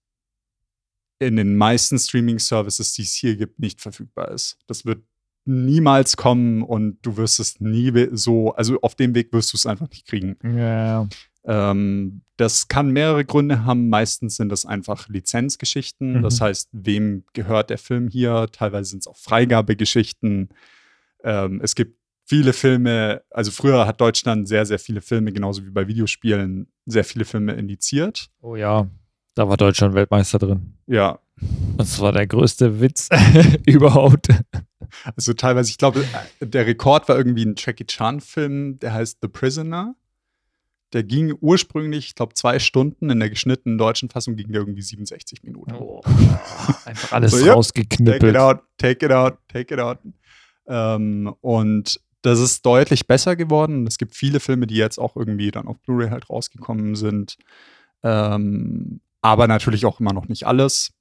in den meisten Streaming-Services, die es hier gibt, nicht verfügbar ist. Das wird niemals kommen und du wirst es nie so, also auf dem Weg wirst du es einfach nicht kriegen. Ja, Ähm, das kann mehrere Gründe haben. Meistens sind das einfach Lizenzgeschichten. Mhm. Das heißt, wem gehört der Film hier? Teilweise sind es auch Freigabegeschichten. Ähm, es gibt viele Filme, also früher hat Deutschland sehr, sehr viele Filme, genauso wie bei Videospielen, sehr viele Filme indiziert. Oh ja, da war Deutschland Weltmeister drin. Ja, Das war der größte Witz überhaupt. also teilweise, ich glaube, der Rekord war irgendwie ein Jackie Chan-Film, der heißt The Prisoner. Der ging ursprünglich, ich glaube, zwei Stunden. In der geschnittenen deutschen Fassung ging der irgendwie 67 Minuten. Oh, einfach alles So, ja, Take it out, take it out, take it out. Ähm, und das ist deutlich besser geworden. Es gibt viele Filme, die jetzt auch irgendwie dann auf Blu-ray halt rausgekommen sind. Ähm, aber natürlich auch immer noch nicht alles.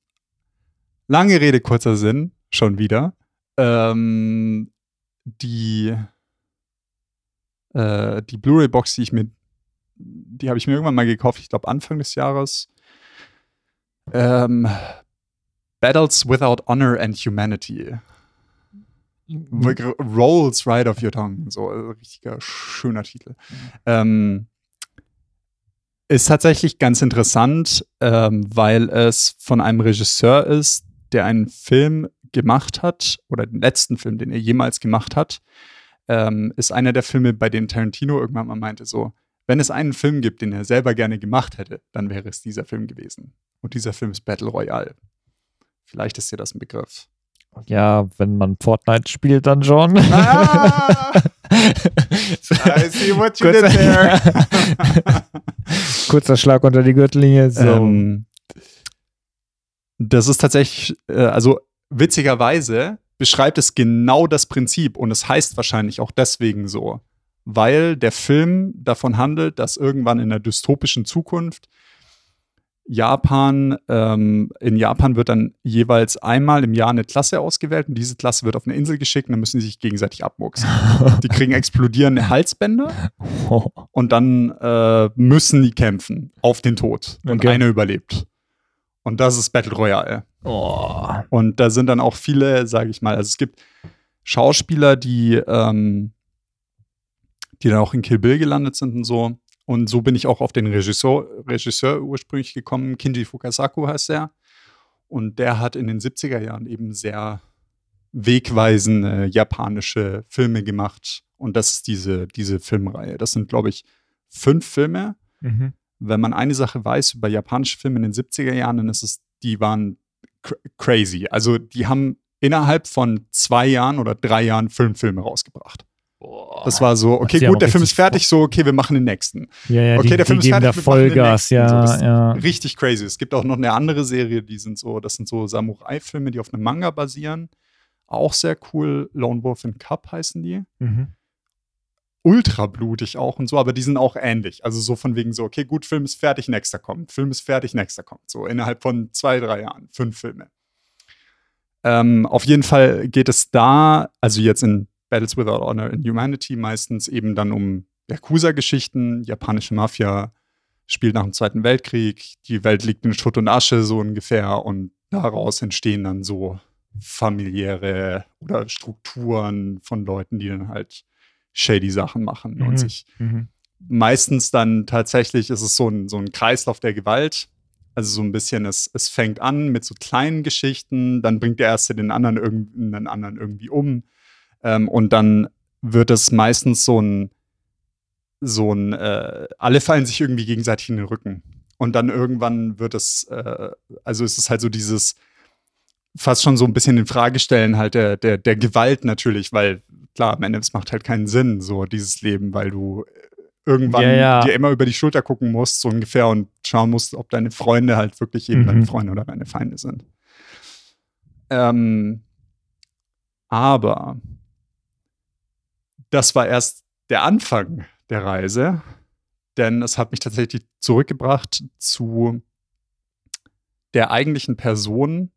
Lange Rede, kurzer Sinn, schon wieder. Ähm, die äh, die Blu-ray-Box, die ich mir, die habe ich mir irgendwann mal gekauft, ich glaube Anfang des Jahres. Ähm, Battles Without Honor and Humanity. Wirklich Rolls right off your tongue. So ein richtiger schöner Titel. Ähm, ist tatsächlich ganz interessant, ähm, weil es von einem Regisseur ist, der einen Film gemacht hat, oder den letzten Film, den er jemals gemacht hat, ähm, ist einer der Filme, bei denen Tarantino irgendwann mal meinte, so, wenn es einen Film gibt, den er selber gerne gemacht hätte, dann wäre es dieser Film gewesen. Und dieser Film ist Battle Royale. Vielleicht ist dir das ein Begriff. Ja, wenn man Fortnite spielt, dann schon. Ah! I see see what you Kurzer- did there. Kurzer Schlag unter die Gürtellinie. So. Ähm, das ist tatsächlich, äh, also witzigerweise beschreibt es genau das Prinzip und es heißt wahrscheinlich auch deswegen so, weil der Film davon handelt, dass irgendwann in der dystopischen Zukunft Japan, ähm, in Japan wird dann jeweils einmal im Jahr eine Klasse ausgewählt und diese Klasse wird auf eine Insel geschickt und dann müssen sie sich gegenseitig abmuxen. Die kriegen explodierende Halsbänder und dann äh, müssen die kämpfen auf den Tod. Und Okay. einer überlebt. Und das ist Battle Royale. Oh. Und da sind dann auch viele, sage ich mal, also es gibt Schauspieler, die, ähm, die dann auch in Kill Bill gelandet sind und so. Und so bin ich auch auf den Regisseur, Regisseur ursprünglich gekommen. Kinji Fukasaku heißt er. Und der hat in den 70er Jahren eben sehr wegweisende japanische Filme gemacht. Und das ist diese, diese Filmreihe. Das sind, glaube ich, fünf Filme. Mhm. Wenn man eine Sache weiß über japanische Filme in den 70er Jahren, dann ist es, die waren cr crazy. Also die haben innerhalb von zwei Jahren oder drei Jahren fünf Filme rausgebracht. Das war so, okay, gut, der Film ist fertig, so, okay, wir machen den nächsten. ja, ja, okay, die, der Film ist da fertig, den Vollgas. So, ja, das- ja. Richtig crazy. Es gibt auch noch eine andere Serie, die sind so, das sind so Samurai-Filme, die auf einem Manga basieren. Auch sehr cool. Lone Wolf and Cup heißen die. Mhm. ultra blutig auch und so, aber die sind auch ähnlich. Also so von wegen so, okay, gut, Film ist fertig, nächster kommt. Film ist fertig, nächster kommt. So innerhalb von zwei, drei Jahren, fünf Filme. Ähm, auf jeden Fall geht es da, also jetzt in Battles Without Honor in Humanity meistens eben dann um Yakuza-Geschichten, japanische Mafia spielt nach dem Zweiten Weltkrieg, die Welt liegt in Schutt und Asche so ungefähr und daraus entstehen dann so familiäre oder Strukturen von Leuten, die dann halt shady Sachen machen Mhm. und sich Mhm. meistens dann tatsächlich ist es so ein, so ein Kreislauf der Gewalt. Also so ein bisschen, es, es fängt an mit so kleinen Geschichten, dann bringt der Erste den anderen, irgend, den anderen irgendwie um. Ähm, und dann wird es meistens so ein, so ein, äh, alle fallen sich irgendwie gegenseitig in den Rücken. Und dann irgendwann wird es, äh, also es ist halt so dieses, fast schon so ein bisschen in Frage stellen halt der, der, der Gewalt natürlich, weil klar, am Ende, es macht halt keinen Sinn, so dieses Leben, weil du irgendwann Ja, ja. dir immer über die Schulter gucken musst, so ungefähr, und schauen musst, ob deine Freunde halt wirklich eben Mhm. deine Freunde oder deine Feinde sind. Ähm, aber das war erst der Anfang der Reise, denn es hat mich tatsächlich zurückgebracht zu der eigentlichen Person,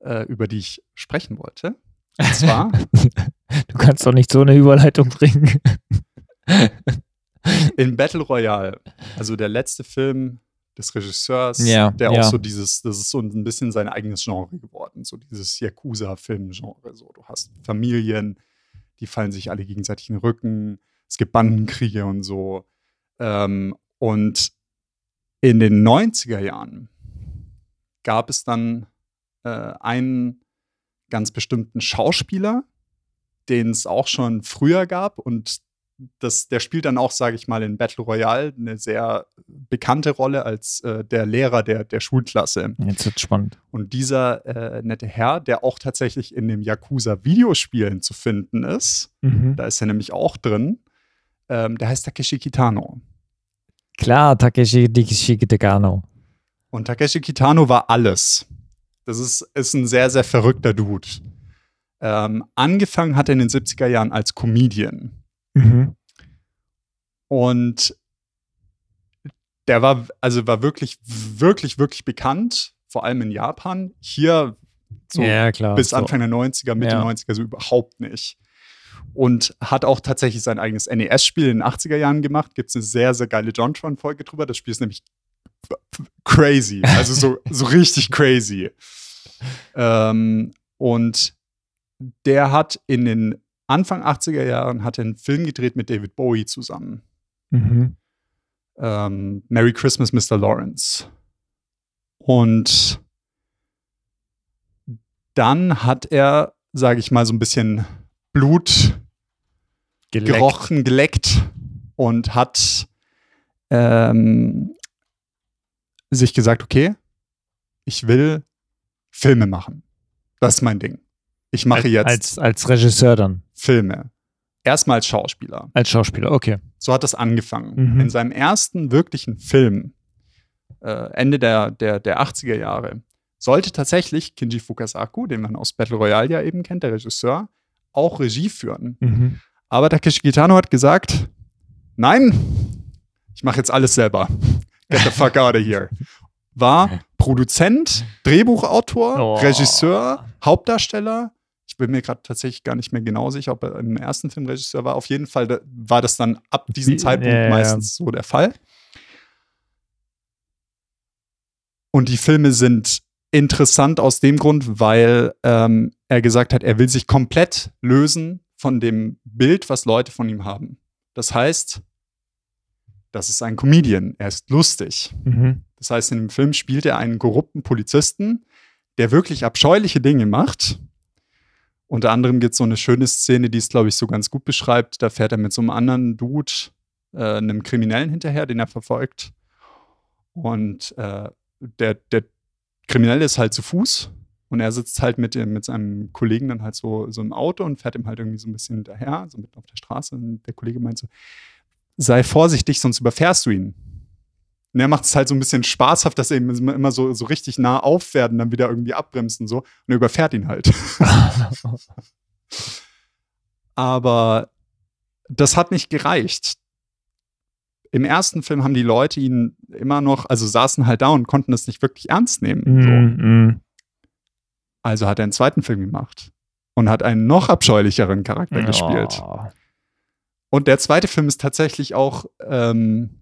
äh, über die ich sprechen wollte. Und zwar Du kannst doch nicht so eine Überleitung bringen. in Battle Royale, also der letzte Film des Regisseurs, Ja, der ja. auch so dieses, das ist so ein bisschen sein eigenes Genre geworden, so dieses Yakuza-Film-Genre. So, du hast Familien, die fallen sich alle gegenseitig in den Rücken, es gibt Bandenkriege und so. Ähm, und in den 90er Jahren gab es dann äh, einen ganz bestimmten Schauspieler, den es auch schon früher gab und das, der spielt dann auch, sage ich mal, in Battle Royale eine sehr bekannte Rolle als äh, der Lehrer der, der Schulklasse. Jetzt wird spannend. Und dieser äh, nette Herr, der auch tatsächlich in dem Yakuza-Videospielen zu finden ist, Mhm. da ist er nämlich auch drin, ähm, der heißt Takeshi Kitano. Klar, Takeshi Tegano. Und Takeshi Kitano war alles. Das ist, ist ein sehr, sehr verrückter Dude. Ähm, angefangen hat er in den 70er Jahren als Comedian. Mhm. Und der war, also war wirklich, wirklich, wirklich bekannt, vor allem in Japan. Hier so ja, klar. bis so. Anfang der 90er, Mitte Ja. 90er so überhaupt nicht. Und hat auch tatsächlich sein eigenes NES-Spiel in den 80er Jahren gemacht. Gibt es eine sehr, sehr geile Jontron-Folge drüber. Das Spiel ist nämlich crazy. Also so, so richtig crazy. Ähm, und der hat in den Anfang 80er Jahren hat er einen Film gedreht mit David Bowie zusammen. Mhm. Ähm, Merry Christmas, Mr. Lawrence. Und dann hat er, sage ich mal, so ein bisschen Blut Geleckt. gerochen, geleckt und hat ähm, sich gesagt, okay, ich will Filme machen. Das ist mein Ding. Ich mache als, jetzt Als, als Regisseur dann. Filme. erstmal als Schauspieler. Als Schauspieler, okay. So hat das angefangen. Mhm. In seinem ersten wirklichen Film, äh, Ende der, der, der 80er Jahre, sollte tatsächlich Kinji Fukasaku, den man aus Battle Royale ja eben kennt, der Regisseur, auch Regie führen. Mhm. Aber Takeshi Kitano hat gesagt, nein, ich mache jetzt alles selber. Get the fuck out of here. War Produzent, Drehbuchautor, Oh. Regisseur, Hauptdarsteller. Ich bin mir gerade tatsächlich gar nicht mehr genau sicher, ob er im ersten Film Regisseur war. Auf jeden Fall da, war das dann ab diesem Zeitpunkt ja. meistens so der Fall. Und die Filme sind interessant aus dem Grund, weil ähm, er gesagt hat, er will sich komplett lösen von dem Bild, was Leute von ihm haben. Das heißt, das ist ein Comedian, er ist lustig. Mhm. Das heißt, in dem Film spielt er einen korrupten Polizisten, der wirklich abscheuliche Dinge macht. Unter anderem gibt es so eine schöne Szene, die es, glaube ich, so ganz gut beschreibt. Da fährt er mit so einem anderen Dude, äh, einem Kriminellen hinterher, den er verfolgt. Und äh, der, der Kriminelle ist halt zu Fuß und er sitzt halt mit, mit seinem Kollegen dann halt so, so im Auto und fährt ihm halt irgendwie so ein bisschen hinterher, so mitten auf der Straße. Und der Kollege meint so, sei vorsichtig, sonst überfährst du ihn. Und er macht es halt so ein bisschen spaßhaft, dass er eben immer so, so richtig nah auffährt und dann wieder irgendwie abbremst und so. Und er überfährt ihn halt. Aber das hat nicht gereicht. Im ersten Film haben die Leute ihn immer noch, also saßen halt da und konnten das nicht wirklich ernst nehmen. So. Mhm. Also hat er einen zweiten Film gemacht und hat einen noch abscheulicheren Charakter gespielt. Oh. Und der zweite Film ist tatsächlich auch ähm,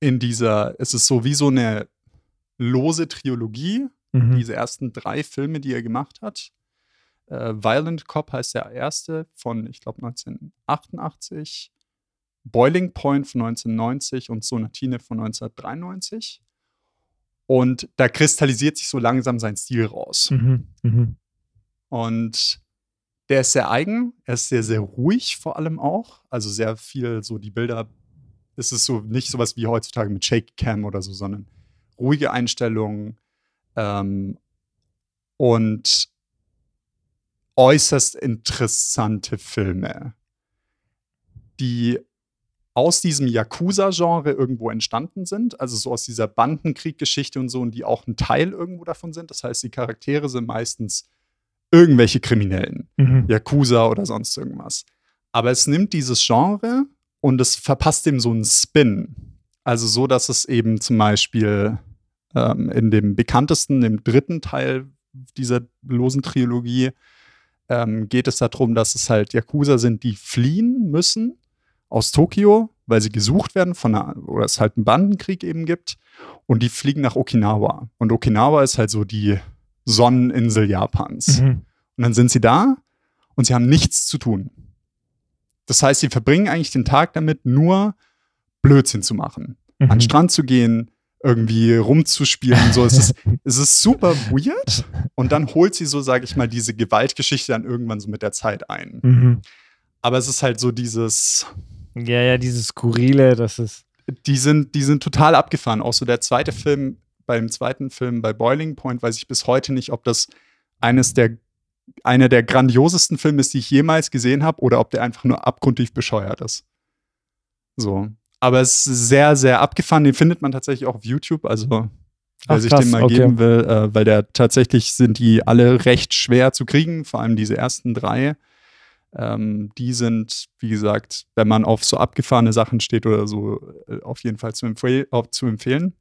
in dieser, es ist so wie so eine lose Trilogie, Mhm. diese ersten drei Filme, die er gemacht hat. Äh, Violent Cop heißt der erste von, ich glaube, 1988. Boiling Point von 1990 und Sonatine von 1993. Und da kristallisiert sich so langsam sein Stil raus. Mhm. Mhm. Und der ist sehr eigen, er ist sehr, sehr ruhig vor allem auch. Also sehr viel so die Bilder, es ist so nicht sowas wie heutzutage mit Shake Cam oder so, sondern ruhige Einstellungen ähm, und äußerst interessante Filme, die aus diesem Yakuza-Genre irgendwo entstanden sind, also so aus dieser Bandenkrieg-Geschichte und so, und die auch ein Teil irgendwo davon sind. Das heißt, die Charaktere sind meistens irgendwelche Kriminellen, Mhm. Yakuza oder sonst irgendwas. Aber es nimmt dieses Genre und es verpasst dem so einen Spin. Also so, dass es eben zum Beispiel ähm, in dem bekanntesten, dem dritten Teil dieser losen Trilogie, ähm, geht es darum, dass es halt Yakuza sind, die fliehen müssen aus Tokio, weil sie gesucht werden von einer, oder es halt einen Bandenkrieg eben gibt. Und die fliegen nach Okinawa. Und Okinawa ist halt so die Sonneninsel Japans. Mhm. Und dann sind sie da und sie haben nichts zu tun. Das heißt, sie verbringen eigentlich den Tag damit, nur Blödsinn zu machen. An den Mhm. Strand zu gehen, irgendwie rumzuspielen und so. Es ist, es ist super weird. Und dann holt sie so, sage ich mal, diese Gewaltgeschichte dann irgendwann so mit der Zeit ein. Mhm. Aber es ist halt so dieses, Ja, ja, dieses Skurrile, das ist. die sind, die sind total abgefahren. Auch so der zweite Film, beim zweiten Film bei Boiling Point weiß ich bis heute nicht, ob das eines der, einer der grandiosesten Filme ist, die ich jemals gesehen habe, oder ob der einfach nur abgrundtief bescheuert ist. So. Aber es ist sehr, sehr abgefahren. Den findet man tatsächlich auch auf YouTube. Also, wer Ach, sich krass, den mal okay. geben will, äh, weil der tatsächlich sind die alle recht schwer zu kriegen, vor allem diese ersten drei. Ähm, die sind, wie gesagt, wenn man auf so abgefahrene Sachen steht oder so, äh, auf jeden Fall zu, empfehl auch zu empfehlen.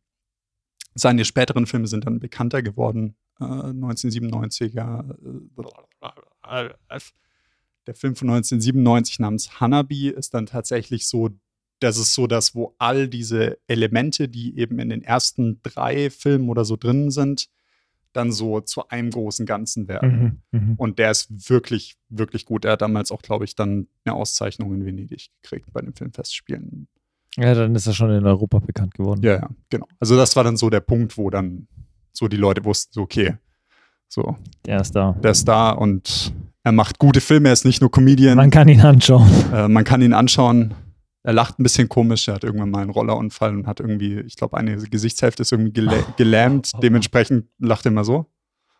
Seine späteren Filme sind dann bekannter geworden. Äh, 1997er. Äh, der Film von 1997 namens Hanabi ist dann tatsächlich so, das ist so das, wo all diese Elemente, die eben in den ersten drei Filmen oder so drin sind, dann so zu einem großen Ganzen werden. Mhm. Mhm. Und der ist wirklich, wirklich gut. Er hat damals auch, glaube ich, dann eine Auszeichnung in Venedig gekriegt bei den Filmfestspielen. Ja, dann ist er schon in Europa bekannt geworden. Ja, ja, genau. Also das war dann so der Punkt, wo dann so die Leute wussten, so, okay, so, Der ist da. der ist da und er macht gute Filme, er ist nicht nur Comedian. Man kann ihn anschauen. Äh, man kann ihn anschauen. Er lacht ein bisschen komisch. Er hat irgendwann mal einen Rollerunfall und hat irgendwie, ich glaube, eine Gesichtshälfte ist irgendwie gelä gelähmt. Dementsprechend lacht er immer so.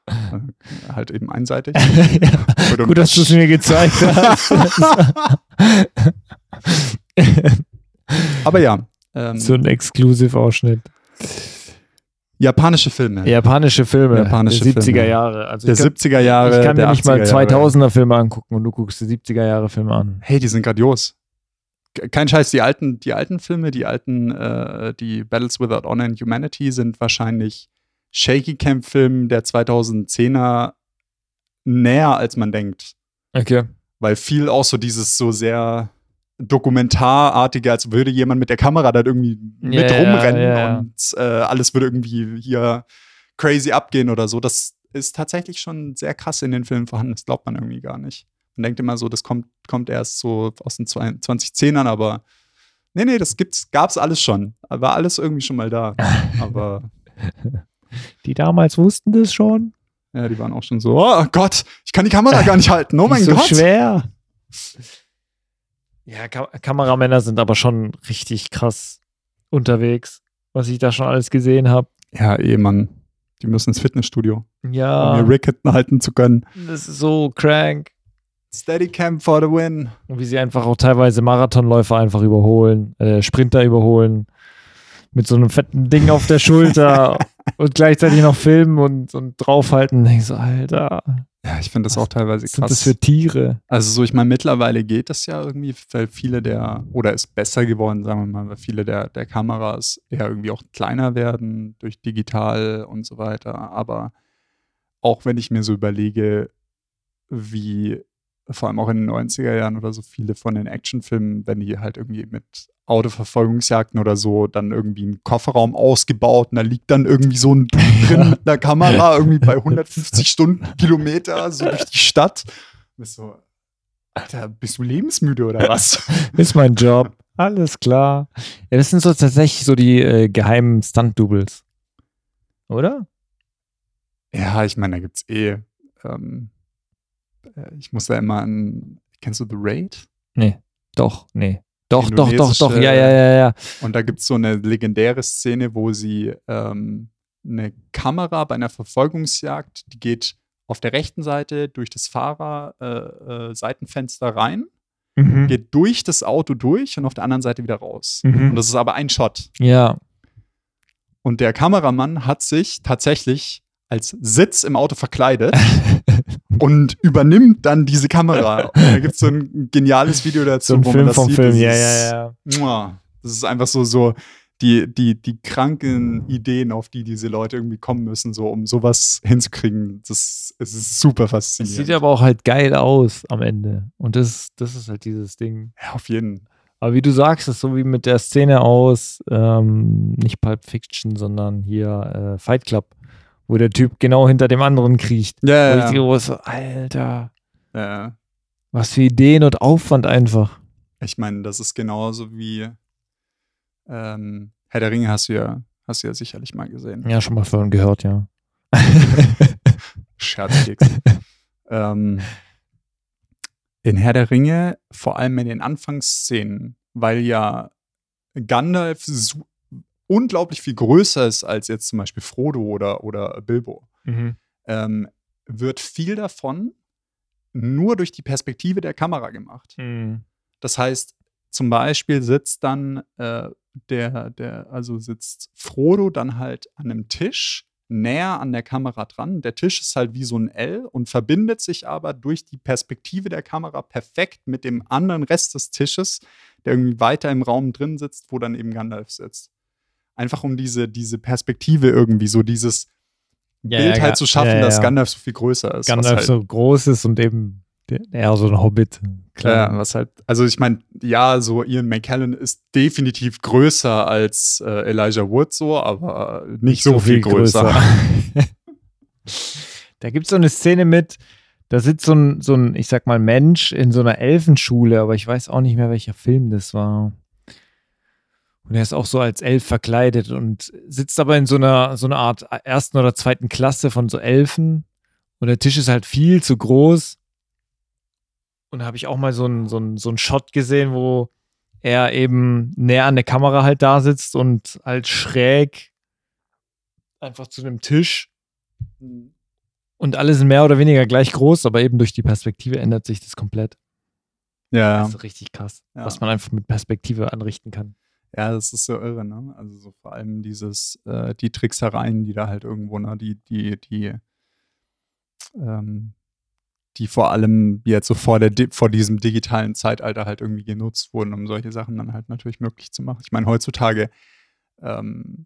Äh, halt eben einseitig. ja, gut, dass du es mir gezeigt hast. Aber ja. Ähm, so ein Exclusive-Ausschnitt. Japanische Filme. Japanische Filme. Japanische der 70er Filme. Jahre. Also der ich kann, 70er Jahre. ich kann mir nicht mal 80er Jahre. 2000er Filme angucken und du guckst die 70er Jahre Filme an. Hey, die sind grandios. Kein Scheiß, die alten, die alten Filme, die alten, äh, die Battles Without Honor and Humanity sind wahrscheinlich Shaky Camp Film der 2010er näher als man denkt. Okay. Weil viel auch so dieses so sehr dokumentarartige, als würde jemand mit der Kamera da irgendwie mit Ja, ja, rumrennen ja. und äh, alles würde irgendwie hier crazy abgehen oder so. Das ist tatsächlich schon sehr krass in den Filmen vorhanden. Das glaubt man irgendwie gar nicht. Man denkt immer so, das kommt, kommt erst so aus den 2010ern, aber nee, nee, das gibt's, gab's alles schon. War alles irgendwie schon mal da. Aber Die damals wussten das schon. ja, die waren auch schon so, oh Gott, ich kann die Kamera gar nicht halten. Oh mein ist so Gott. schwer. Ja, Ka Kameramänner sind aber schon richtig krass unterwegs, was ich da schon alles gesehen habe. Ja, eh, Mann. Die müssen ins Fitnessstudio, um Ja, ihr Ricket halten zu können. das ist so crank. Steadycam for the win. Und wie sie einfach auch teilweise Marathonläufer einfach überholen, äh, Sprinter überholen, mit so einem fetten Ding auf der Schulter und gleichzeitig noch filmen und, und draufhalten. Denk ich so, Alter, Ja, ich finde das auch teilweise was sind krass. das für Tiere? also so, ich meine, mittlerweile geht das ja irgendwie, weil viele der, oder ist besser geworden, sagen wir mal, weil viele der, der Kameras eher irgendwie auch kleiner werden durch digital und so weiter. Aber auch wenn ich mir so überlege, wie vor allem auch in den 90er Jahren oder so viele von den Actionfilmen, wenn die halt irgendwie mit Autoverfolgungsjagden oder so dann irgendwie einen Kofferraum ausgebaut und da liegt dann irgendwie so ein Dude drin mit einer Kamera irgendwie bei 150 Stundenkilometer so durch die Stadt. Bist so, Alter, bist du lebensmüde oder was? Ist mein Job. Alles klar. Ja, das sind so tatsächlich so die äh, geheimen Stunt-Doubles. Oder? ja, ich meine, da gibt's eh. Ähm, äh, ich muss da immer an. Kennst du The Raid? Nee. Doch, nee. Doch, doch, doch, doch. Ja, ja, ja, ja. Und da gibt es so eine legendäre Szene, wo sie ähm, eine Kamera bei einer Verfolgungsjagd, die geht auf der rechten Seite durch das Fahrer-Seitenfenster äh, Seitenfenster rein, Mhm. geht durch das Auto durch und auf der anderen Seite wieder raus. Mhm. Und das ist aber ein Shot. Ja. Und der Kameramann hat sich tatsächlich als Sitz im Auto verkleidet und übernimmt dann diese Kamera. Und da gibt es so ein geniales Video dazu, So ein wo Film man das vom sieht. Film. Das Ja, ist- ja, ja. Das ist einfach so, so die, die, die kranken Ideen, auf die diese Leute irgendwie kommen müssen, so um sowas hinzukriegen. Das es ist super faszinierend. sieht aber auch halt geil aus am Ende. Und das, das ist halt dieses Ding. ja, auf jeden Aber wie du sagst, ist so wie mit der Szene aus, ähm, nicht Pulp Fiction, sondern hier äh, Fight Club, wo der Typ genau hinter dem anderen kriecht. Ja, Wo ich ja, so, Alter, ja. was für Ideen und Aufwand einfach. Ich meine, das ist genauso wie ähm, Herr der Ringe hast du ja, hast du ja sicherlich mal gesehen. Ja, schon mal vorhin gehört, ja. Scherzkeks. ähm, in Herr der Ringe, vor allem in den Anfangsszenen, weil ja Gandalf unglaublich viel größer ist als jetzt zum Beispiel Frodo oder, oder Bilbo, ähm, wird viel davon nur durch die Perspektive der Kamera gemacht. Mhm. Das heißt, zum Beispiel sitzt dann äh, der, der, also sitzt Frodo dann halt an einem Tisch näher an der Kamera dran. Der Tisch ist halt wie so ein L und verbindet sich aber durch die Perspektive der Kamera perfekt mit dem anderen Rest des Tisches, der irgendwie weiter im Raum drin sitzt, wo dann eben Gandalf sitzt. Einfach um diese, diese Perspektive irgendwie, so dieses Ja, Bild ja, halt zu schaffen, dass. Gandalf so viel größer ist. Gandalf halt, so groß ist und eben eher so ein Hobbit. Klar. Ja, was halt, also ich meine, ja, so Ian McKellen ist definitiv größer als äh, Elijah Wood so, aber nicht, so, viel größer. da gibt es so eine Szene mit, da sitzt so ein, so ein, ich sag mal, Mensch in so einer Elfenschule, aber ich weiß auch nicht mehr, welcher Film das war. Und er ist auch so als Elf verkleidet und sitzt aber in so einer, so einer Art ersten oder zweiten Klasse von so Elfen. Und der Tisch ist halt viel zu groß. Und da habe ich auch mal so einen so einen- so einen Shot gesehen, wo er eben näher an der Kamera halt da sitzt und halt schräg einfach zu einem Tisch Und alle sind mehr oder weniger gleich groß, aber eben durch die Perspektive ändert sich das komplett. Ja. Das ist richtig krass, Ja. was man einfach mit Perspektive anrichten kann. Ja, das ist so irre, ne? Also so vor allem dieses, äh, die Tricksereien, die da halt irgendwo, ne, die, die, die, ähm, die vor allem jetzt so vor, der, vor diesem digitalen Zeitalter halt irgendwie genutzt wurden, um solche Sachen dann halt natürlich möglich zu machen. Ich meine, heutzutage ähm,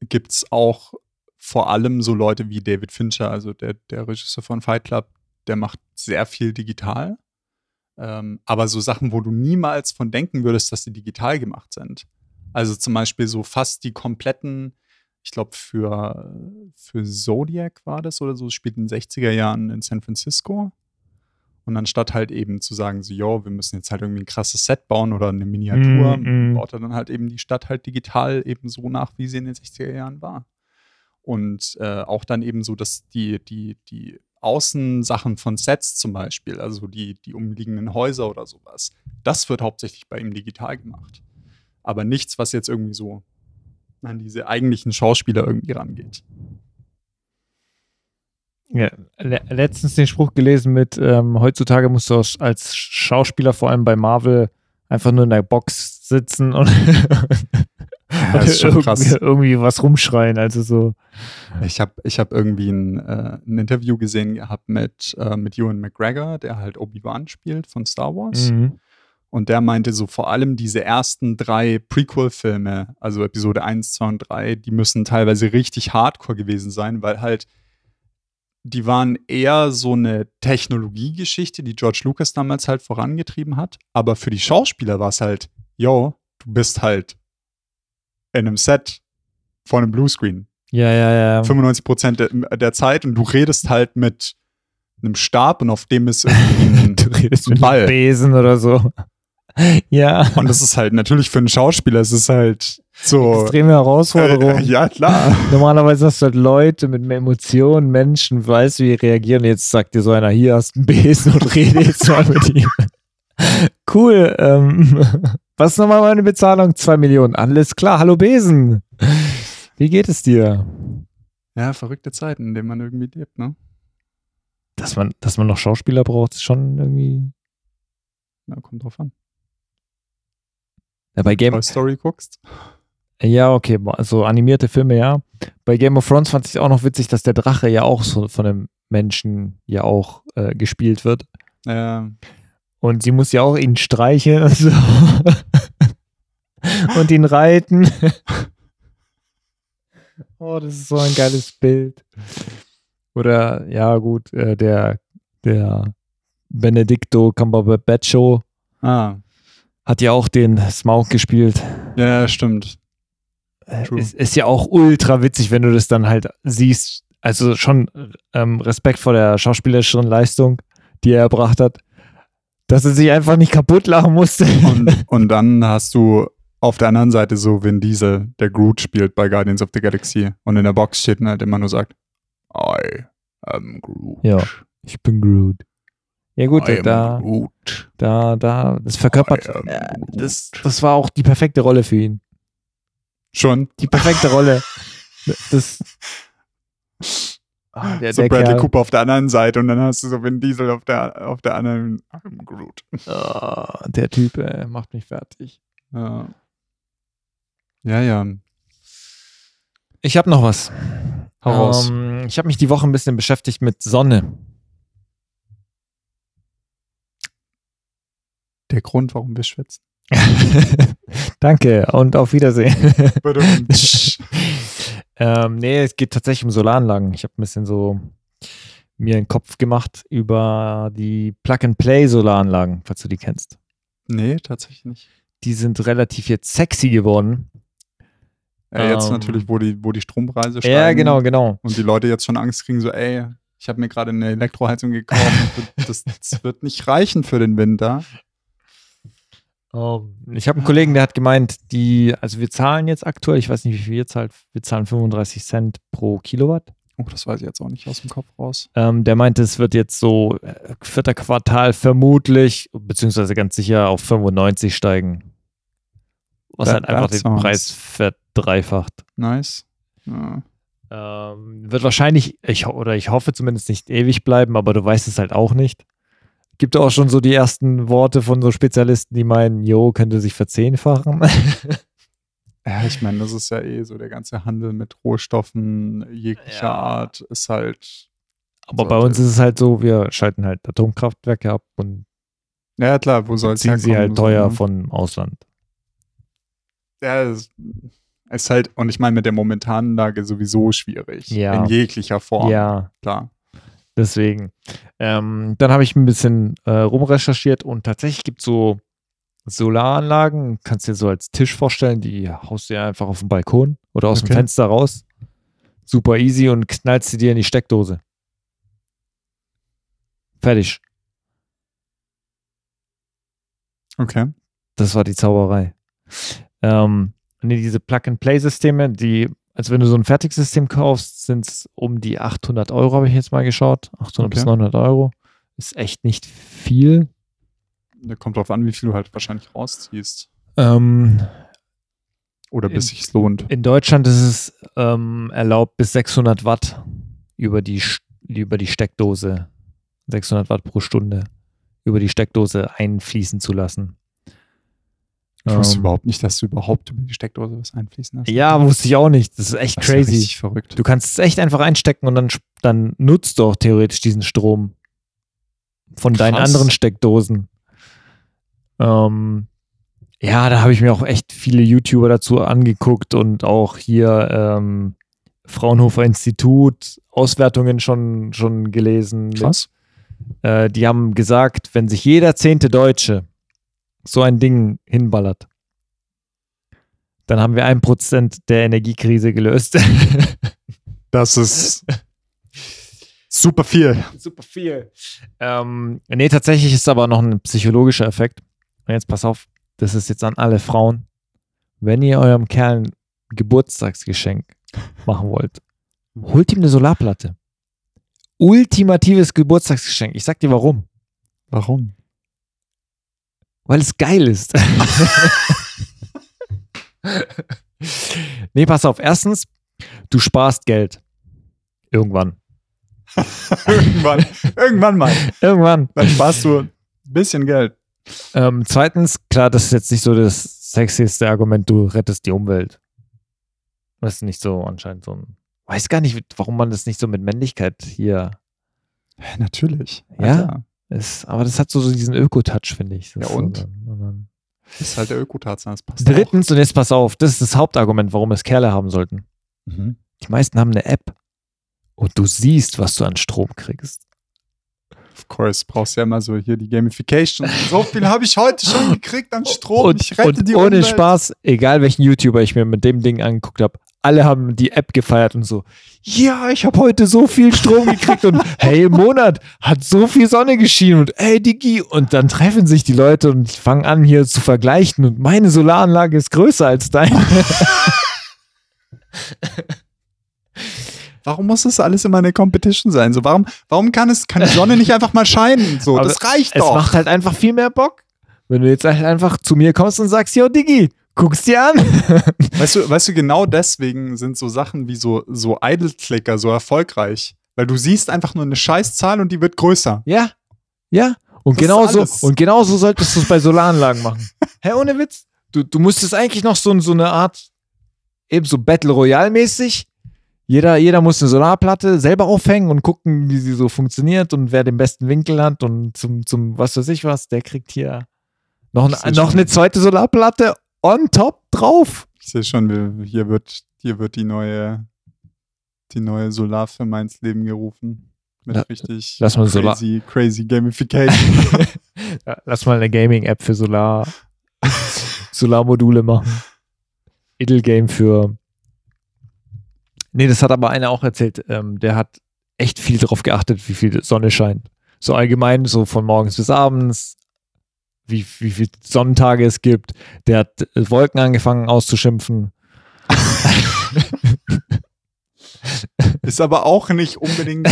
gibt es auch vor allem so Leute wie David Fincher, also der, der Regisseur von Fight Club, der macht sehr viel digital. Ähm, aber so Sachen, wo du niemals von denken würdest, dass sie digital gemacht sind. Also zum Beispiel so fast die kompletten, ich glaube für, für Zodiac war das oder so, spielt in den 60er Jahren in San Francisco. Und anstatt halt eben zu sagen, so, yo, wir müssen jetzt halt irgendwie ein krasses Set bauen oder eine Miniatur, Mm, mm. baut er dann halt eben die Stadt halt digital eben so nach, wie sie in den 60er Jahren war. Und äh, auch dann eben so, dass die, die, die Außensachen von Sets zum Beispiel, also die, die umliegenden Häuser oder sowas, das wird hauptsächlich bei ihm digital gemacht. Aber nichts, was jetzt irgendwie so an diese eigentlichen Schauspieler irgendwie rangeht. Ja, le letztens den Spruch gelesen mit, ähm, heutzutage musst du als- Schauspieler, vor allem bei Marvel, einfach nur in der Box sitzen und, das ist schon irgendwie, krass. irgendwie was rumschreien. Also so, Ich habe ich hab irgendwie ein, äh, ein Interview gesehen gehabt mit, äh, mit Ewan McGregor, der halt Obi-Wan spielt von Star Wars. mhm. Und der meinte so vor allem diese ersten drei Prequel-Filme, also Episode 1, 2 und 3, die müssen teilweise richtig hardcore gewesen sein, weil halt die waren eher so eine Technologiegeschichte, die George Lucas damals halt vorangetrieben hat. Aber für die Schauspieler war es halt, yo, du bist halt in einem Set vor einem Bluescreen. ja, ja, ja. 95 Prozent der, der Zeit und du redest halt mit einem Stab und auf dem ist irgendwie ein, Du redest ein mit Ball. Besen oder so. Ja, Und das ist halt natürlich für einen Schauspieler, es ist halt so. extreme Herausforderung. Äh, ja, klar. Normalerweise hast du halt Leute mit Emotionen, Menschen, weißt du, wie die reagieren. Jetzt sagt dir so einer, hier hast du einen Besen und rede jetzt mal mit ihm. Cool. Ähm, was ist nochmal meine Bezahlung? Zwei Millionen. Alles klar. Hallo Besen. Wie geht es dir? Ja, verrückte Zeiten, in denen man irgendwie lebt, ne? Dass man, dass man noch Schauspieler braucht, ist schon irgendwie. Ja, kommt drauf an. Ja, bei Game, Toy Story guckst. ja, okay, so animierte Filme, ja. Bei Game of Thrones fand ich auch noch witzig, dass der Drache ja auch so von einem Menschen ja auch äh, gespielt wird. Äh, Und sie muss ja auch ihn streicheln und so. und ihn reiten. oh, das ist so ein geiles Bild. Oder, ja, gut, äh, der, der Benedicto Cumberbatcho ah, hat ja auch den Smaug gespielt. ja, stimmt. Äh, True. Ist, ist ja auch ultra witzig, wenn du das dann halt siehst. Also schon ähm, Respekt vor der schauspielerischen Leistung, die er erbracht hat. Dass er sich einfach nicht kaputt lachen musste. Und, und dann hast du auf der anderen Seite so Vin Diesel, der Groot spielt bei Guardians of the Galaxy und in der Box steht und halt immer nur sagt, I am Groot. Ja. Ich bin Groot. Ja gut, I am da, Groot. da, da, das verkörpert, äh, das, das war auch die perfekte Rolle für ihn. Schon. Die perfekte Rolle. Das, ah, der, so der Bradley Kerl, Cooper auf der anderen Seite und dann hast du so Vin Diesel auf der, auf der anderen I'm Groot. ah, der Typ äh, macht mich fertig. Ja. Ja, ja. Ich habe noch was. Hau raus. Ähm, ich habe mich die Woche ein bisschen beschäftigt mit Sonne. Der Grund, warum wir schwitzen. Danke und auf Wiedersehen. Ähm, nee, es geht tatsächlich um Solaranlagen. Ich habe ein bisschen so mir einen Kopf gemacht über die Plug-and-Play-Solaranlagen, falls du die kennst. nee, tatsächlich nicht. Die sind relativ jetzt sexy geworden. Äh, jetzt Ähm. natürlich, wo die, wo die Strompreise steigen. Ja, genau, genau. Und die Leute jetzt schon Angst kriegen, so, ey, ich habe mir gerade eine Elektroheizung gekauft. das, das wird nicht reichen für den Winter. Ähm, ich habe einen Kollegen, der hat gemeint, die, also wir zahlen jetzt aktuell, ich weiß nicht, wie viel ihr zahlt, wir zahlen 35 Cent pro Kilowatt. Oh, das weiß ich jetzt auch nicht aus dem Kopf raus. Ähm, der meinte, es wird jetzt so äh, vierter Quartal vermutlich, beziehungsweise ganz sicher auf 95 steigen. Was That- halt einfach den sounds- Preis verdreifacht. Nice. Ja. Ähm, wird wahrscheinlich, ich, oder ich hoffe zumindest nicht ewig bleiben, aber du weißt es halt auch nicht. Gibt auch schon so die ersten Worte von so Spezialisten, die meinen, jo, könnte sich verzehnfachen. Ja, ich meine, das ist ja eh so der ganze Handel mit Rohstoffen jeglicher Ja. Art ist halt. aber bei uns ist es halt so, wir schalten halt Atomkraftwerke ab und Ja, klar, wo soll es ziehen sie halt so, teuer ne? vom Ausland. Ja, es ist halt, und ich meine, mit der momentanen Lage sowieso schwierig. Ja. In jeglicher Form. Ja, Klar. Deswegen. Ähm, dann habe ich ein bisschen äh, rumrecherchiert und tatsächlich gibt es so Solaranlagen, kannst dir so als Tisch vorstellen, die haust du dir einfach auf den Balkon oder aus dem Okay. Fenster raus. Super easy und knallst sie dir in die Steckdose. Fertig. Okay. Das war die Zauberei. Ähm, nee, diese Plug-and-Play-Systeme, die, als wenn du so ein Fertigsystem kaufst, sind es um die 800 Euro, habe ich jetzt mal geschaut. 800 bis Okay. 900 Euro. Ist echt nicht viel. Da kommt drauf an, wie viel du halt wahrscheinlich rausziehst. Ähm, Oder bis sich's lohnt. in Deutschland ist es ähm, erlaubt, bis 600 Watt über die, über die Steckdose, 600 Watt pro Stunde, über die Steckdose einfließen zu lassen. Ich wusste Ähm, überhaupt nicht, dass du überhaupt über die Steckdose was einfließen hast. Ja, wusste ich auch nicht. Das ist echt Das ist ja crazy. richtig verrückt. Du kannst es echt einfach einstecken und dann, dann nutzt du auch theoretisch diesen Strom von deinen Krass. anderen Steckdosen. Ähm, ja, da habe ich mir auch echt viele YouTuber dazu angeguckt und auch hier ähm, Fraunhofer Institut Auswertungen schon, schon gelesen. Krass. Äh, die haben gesagt, wenn sich jeder zehnte Deutsche so ein Ding hinballert, dann haben wir ein Prozent der Energiekrise gelöst. Das ist super viel. Super viel. Ähm, nee, tatsächlich ist aber noch ein psychologischer Effekt. Und jetzt pass auf, das ist jetzt an alle Frauen. Wenn ihr eurem Kerl ein Geburtstagsgeschenk machen wollt, holt ihm eine Solarplatte. Ultimatives Geburtstagsgeschenk. Ich sag dir warum. Warum? Weil es geil ist. nee, pass auf. Erstens, du sparst Geld. Irgendwann. irgendwann, irgendwann mal. Irgendwann. Dann sparst du ein bisschen Geld. Ähm, zweitens, klar, das ist jetzt nicht so das sexieste Argument, du rettest die Umwelt. Das ist nicht so anscheinend so ein. Weiß gar nicht, warum man das nicht so mit Männlichkeit hier Natürlich. Ja? Alter. Ist. Aber das hat so, so diesen Öko-Touch, finde ich. Das Ja, ist so und? dann- und ist halt der Ökotarzan. Das passt Drittens, und jetzt pass auf, das ist das Hauptargument, warum es Kerle haben sollten. Auch. Mhm. Die meisten haben eine App und du siehst, was du an Strom kriegst. Of course, brauchst ja immer so hier die Gamification. So viel habe ich heute schon gekriegt an Strom. und, ich rette und die ohne Umwelt. Spaß, egal welchen YouTuber ich mir mit dem Ding angeguckt habe, alle haben die App gefeiert und so, ja, ich habe heute so viel Strom gekriegt und hey, im Monat hat so viel Sonne geschienen und hey, Digi. Und dann treffen sich die Leute und fangen an hier zu vergleichen und meine Solaranlage ist größer als deine. Warum muss das alles immer eine Competition sein? So, warum, warum kann, es, kann die Sonne nicht einfach mal scheinen? So, Aber das reicht es doch. macht halt einfach viel mehr Bock, wenn du jetzt halt einfach zu mir kommst und sagst, yo, Digi, guck's dir an. Weißt du, weißt du, genau deswegen sind so Sachen wie so, so Idle-Clicker so erfolgreich. Weil du siehst einfach nur eine Scheißzahl und die wird größer. Ja, ja. Und Das genauso, und genauso solltest du es bei Solaranlagen machen. Hä, ohne Witz. Du, du musstest eigentlich noch so, so eine Art, eben so Battle Royale-mäßig. Jeder, jeder muss eine Solarplatte selber aufhängen und gucken, wie sie so funktioniert und wer den besten Winkel hat und zum, zum was weiß ich was, der kriegt hier noch, ein, noch eine zweite Solarplatte on top drauf. Ich sehe schon, hier wird, hier wird die neue, die neue Solarfirma ins Leben gerufen. Mit La- richtig lass mal Solar- crazy, crazy Gamification. Lass mal eine Gaming-App für Solar, Solarmodule machen. Edelgame für. Nee, das hat aber einer auch erzählt. Ähm, der hat echt viel darauf geachtet, wie viel Sonne scheint. So allgemein, so von morgens bis abends, wie, wie viele Sonnentage es gibt. Der hat äh, Wolken angefangen auszuschimpfen. Ist aber auch nicht unbedingt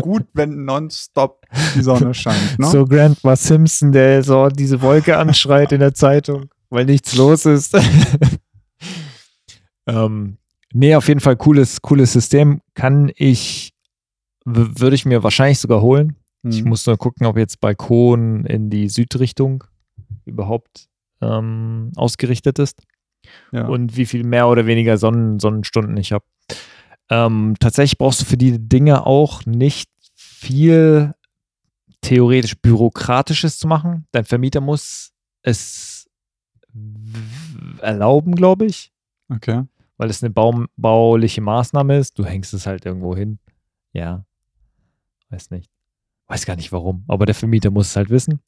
gut, wenn nonstop die Sonne scheint. Ne? So Grandma Simpson, der so diese Wolke anschreit in der Zeitung, weil nichts los ist. ähm, Nee, auf jeden Fall cooles, cooles System. Kann ich, würde ich mir wahrscheinlich sogar holen. Ich Hm. muss nur gucken, ob jetzt Balkon in die Südrichtung überhaupt ähm, ausgerichtet ist ja. und wie viel mehr oder weniger Sonnen, Sonnenstunden ich habe. Ähm, tatsächlich brauchst du für die Dinge auch nicht viel theoretisch Bürokratisches zu machen. Dein Vermieter muss es erlauben, glaube ich, okay. Weil es eine baum bauliche Maßnahme ist. Du hängst es halt irgendwo hin. Ja. Weiß nicht. Weiß gar nicht warum. Aber der Vermieter muss es halt wissen.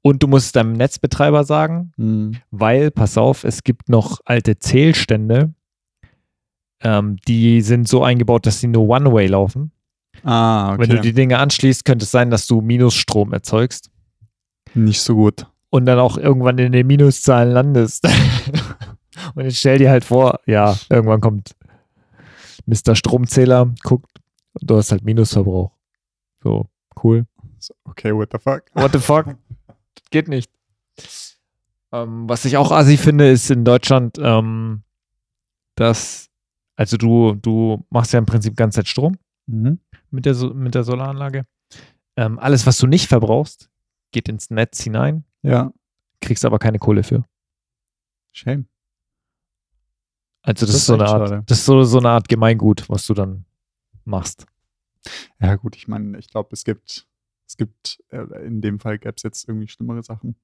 Und du musst es deinem Netzbetreiber sagen, Hm. weil, pass auf, es gibt noch alte Zählstände, ähm, die sind so eingebaut, dass sie nur One-Way laufen. Ah, okay. Wenn du die Dinge anschließt, könnte es sein, dass du Minusstrom erzeugst Nicht so gut. und dann auch irgendwann in den Minuszahlen landest. und jetzt stell dir halt vor, ja, irgendwann kommt Mr. Stromzähler, guckt, und du hast halt Minusverbrauch. So, cool. Okay, what the fuck? What the fuck? Geht nicht. Ähm, was ich auch assi finde, ist in Deutschland, ähm, dass, also du, du machst ja im Prinzip ganze Zeit Strom Mhm. mit der, So- mit der Solaranlage. Ähm, alles, was du nicht verbrauchst, geht ins Netz hinein, Ja, kriegst aber keine Kohle für. shame. Also das, Das ist so eine Art, schade. das ist so, so eine Art Gemeingut, was du dann machst. Ja, gut, ich meine, ich glaube, es gibt, es gibt, äh, in dem Fall gäbe es jetzt irgendwie schlimmere Sachen.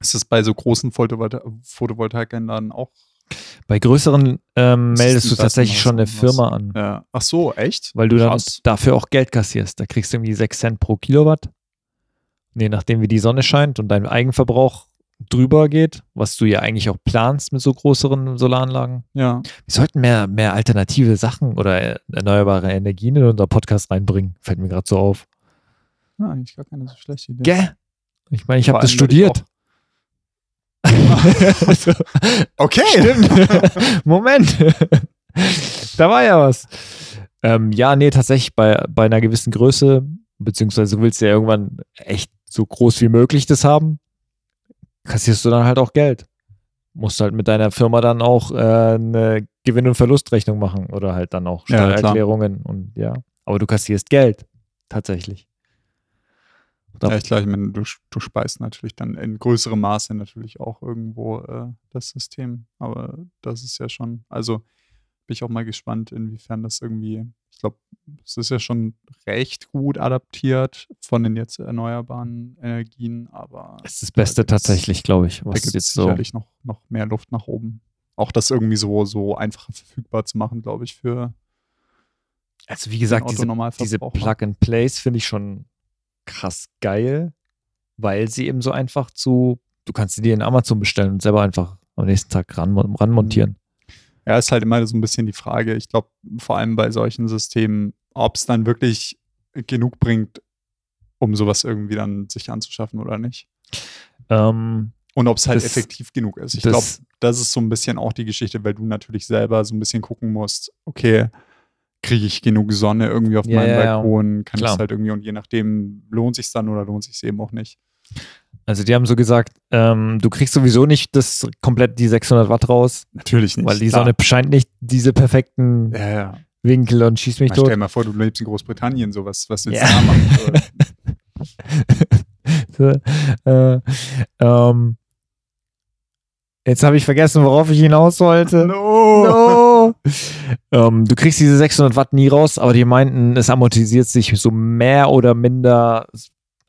Ist das bei so großen Photovolta Photovoltaikanlagen auch? Bei größeren ähm, meldest du tatsächlich schon eine Firma was? an. Ja. Ach so, echt? weil du dann Krass. dafür auch Geld kassierst. Da kriegst du irgendwie 6 Cent pro Kilowatt. Je nachdem, wie die Sonne scheint und dein Eigenverbrauch drüber geht, was du ja eigentlich auch planst mit so größeren Solaranlagen. Ja. Wir sollten mehr, mehr alternative Sachen oder äh, erneuerbare Energien in unser Podcast reinbringen. Fällt mir gerade so auf. ja, eigentlich gar keine so schlechte Idee. Gell? Ich meine, ich habe das studiert. Also, Okay. Stimmt. Moment. da war ja was. Ähm, ja, nee, tatsächlich bei, bei einer gewissen Größe, beziehungsweise du willst ja irgendwann echt so groß wie möglich das haben, kassierst du dann halt auch Geld. Musst halt mit deiner Firma dann auch äh, eine Gewinn- und Verlustrechnung machen oder halt dann auch Ja. Steuererklärungen und ja. Aber du kassierst Geld. Tatsächlich. Ja, ich glaube, ich meine, du, du speist natürlich dann in größerem Maße natürlich auch irgendwo äh, das System. Aber das ist ja schon, also bin ich auch mal gespannt, inwiefern das irgendwie, ich glaube, es ist ja schon recht gut adaptiert von den jetzt erneuerbaren Energien, aber Das ist das Beste da gibt's- tatsächlich, glaube ich, da was gibt es jetzt so. sicherlich noch, noch mehr Luft nach oben. Auch das irgendwie so, so einfacher verfügbar zu machen, glaube ich, für Also wie gesagt, diese diese Plug-and-Plays finde ich schon krass geil, weil sie eben so einfach zu, du kannst sie dir in Amazon bestellen und selber einfach am nächsten Tag ran, ranmontieren. Ja, ist halt immer so ein bisschen die Frage. Ich glaube, vor allem bei solchen Systemen, ob es dann wirklich genug bringt, um sowas irgendwie dann sich anzuschaffen oder nicht. Ähm, Und ob es halt Das- effektiv genug ist. Ich glaube, das ist so ein bisschen auch die Geschichte, weil du natürlich selber so ein bisschen gucken musst, okay, kriege ich genug Sonne irgendwie auf Ja, meinem. Balkon? Kann ich es halt irgendwie und je nachdem lohnt sich dann oder lohnt sich eben auch nicht. Also die haben so gesagt, ähm, du kriegst sowieso nicht das komplett die 600 Watt raus, Natürlich nicht. weil die klar. Sonne scheint nicht diese perfekten Ja, ja. Winkel und schießt mich Man tot. stell dir mal vor, du lebst in Großbritannien, sowas, was Ja. du da machen? So, äh, ähm, jetzt habe ich vergessen, worauf ich hinaus wollte. No. ähm, du kriegst diese 600 Watt nie raus, aber die meinten, es amortisiert sich so mehr oder minder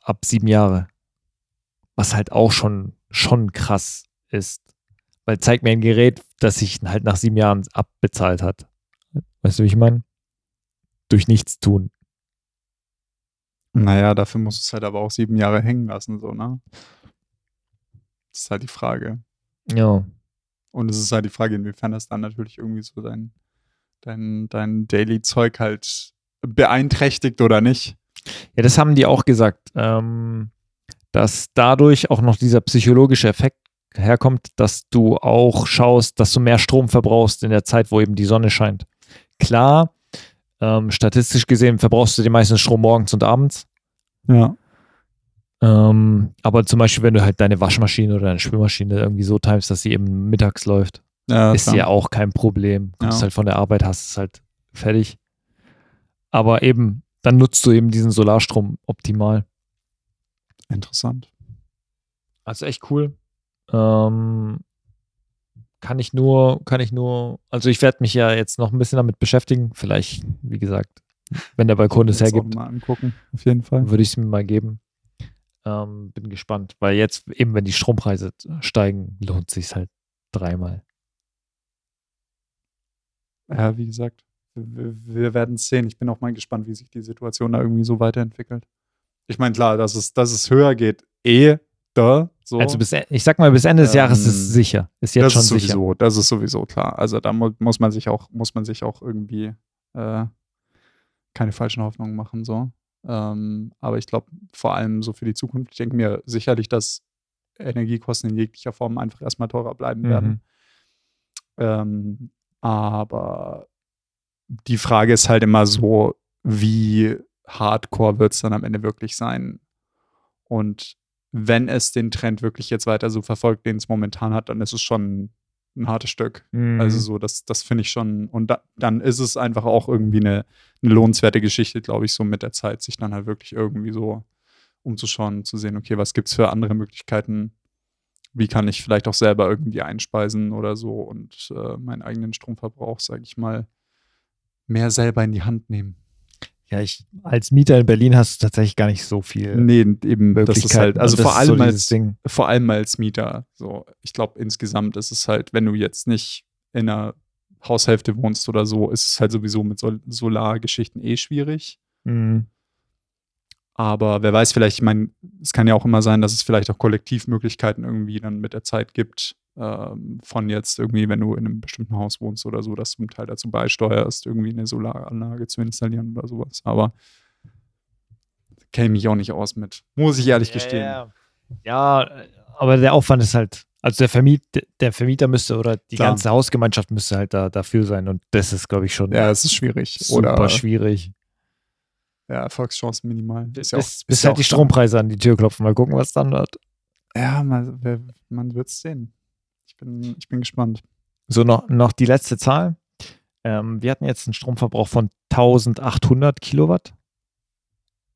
ab sieben Jahre. Was halt auch schon, schon krass ist. Weil zeigt mir ein Gerät, das sich halt nach sieben Jahren abbezahlt hat. Weißt du, wie ich meine? Durch nichts tun. Naja, dafür musst du es halt aber auch sieben Jahre hängen lassen, so, ne? Das ist halt die Frage. Ja. Und es ist halt die Frage, inwiefern das dann natürlich irgendwie so dein, dein, dein Daily-Zeug halt beeinträchtigt oder nicht. Ja, das haben die auch gesagt, ähm, dass dadurch auch noch dieser psychologische Effekt herkommt, dass du auch schaust, dass du mehr Strom verbrauchst in der Zeit, wo eben die Sonne scheint. Klar, ähm, statistisch gesehen verbrauchst du den meisten Strom morgens und abends. Ja. Ähm, aber zum Beispiel, wenn du halt deine Waschmaschine oder deine Spülmaschine irgendwie so timest, dass sie eben mittags läuft Ja, ist klar. ja auch kein Problem. Kommst Ja. halt von der Arbeit, hast es halt fertig. Aber eben, dann nutzt du eben diesen Solarstrom optimal. Interessant. Also echt cool. Ähm, kann ich nur, kann ich nur, also ich werde mich ja jetzt noch ein bisschen damit beschäftigen. Vielleicht, wie gesagt, wenn der Balkon es hergibt, Mal angucken, auf jeden Fall. würde ich es mir mal geben. Ähm, bin gespannt, weil jetzt eben, wenn die Strompreise steigen, lohnt sich halt dreimal. Ja, wie gesagt, wir, wir werden es sehen. Ich bin auch mal gespannt, wie sich die Situation da irgendwie so weiterentwickelt. Ich meine, klar, dass es, dass es höher geht, eh, da, so. Also bis, e- ich sag mal, bis Ende des Jahres ist es Ähm, sicher. Ist jetzt das schon ist sicher. sowieso, das ist sowieso klar. Also da mu muss man sich auch, muss man sich auch irgendwie äh, keine falschen Hoffnungen machen, so. Ähm, aber ich glaube, vor allem so für die Zukunft, ich denke mir sicherlich, dass Energiekosten in jeglicher Form einfach erstmal teurer bleiben werden. Mhm. Ähm, aber die Frage ist halt immer so, wie hardcore wird es dann am Ende wirklich sein? Und wenn es den Trend wirklich jetzt weiter so verfolgt, den es momentan hat, dann ist es schon ein hartes Stück. Mhm. Also so, das, das finde ich schon. Und da, dann ist es einfach auch irgendwie eine, eine lohnenswerte Geschichte, glaube ich, so mit der Zeit, sich dann halt wirklich irgendwie so umzuschauen, zu sehen, okay, was gibt es für andere Möglichkeiten? Wie kann ich vielleicht auch selber irgendwie einspeisen oder so und äh, meinen eigenen Stromverbrauch, sage ich mal, mehr selber in die Hand nehmen? Ja, ich, als Mieter in Berlin hast du tatsächlich gar nicht so viel Nee, eben, das ist halt, also vor so allem dieses als, Ding. vor allem als Mieter. So, ich glaube, insgesamt ist es halt, wenn du jetzt nicht in einer Haushälfte wohnst oder so, ist es halt sowieso mit Sol Solargeschichten eh schwierig. Mhm. Aber wer weiß, vielleicht, ich meine, es kann ja auch immer sein, dass es vielleicht auch Kollektivmöglichkeiten irgendwie dann mit der Zeit gibt, ähm, von jetzt irgendwie, wenn du in einem bestimmten Haus wohnst oder so, dass du einen Teil dazu beisteuerst, irgendwie eine Solaranlage zu installieren oder sowas. Aber kenne mich auch nicht aus mit, muss ich ehrlich gestehen. Ja, ja, aber der Aufwand ist halt, also der, Vermiet, der Vermieter müsste oder die Klar. ganze Hausgemeinschaft müsste halt da, dafür sein und das ist, glaube ich, schon Ja, es ist schwierig. super Oder schwierig. ja, Erfolgschancen minimal. Bis, Ist ja auch- bis, bis ja halt auch die. Strompreise an die Tür klopfen. Mal gucken, was dann wird. Ja, man, man wird es sehen. Ich bin, ich bin gespannt. So, noch, noch die letzte Zahl. Ähm, wir hatten jetzt einen Stromverbrauch von 1800 Kilowatt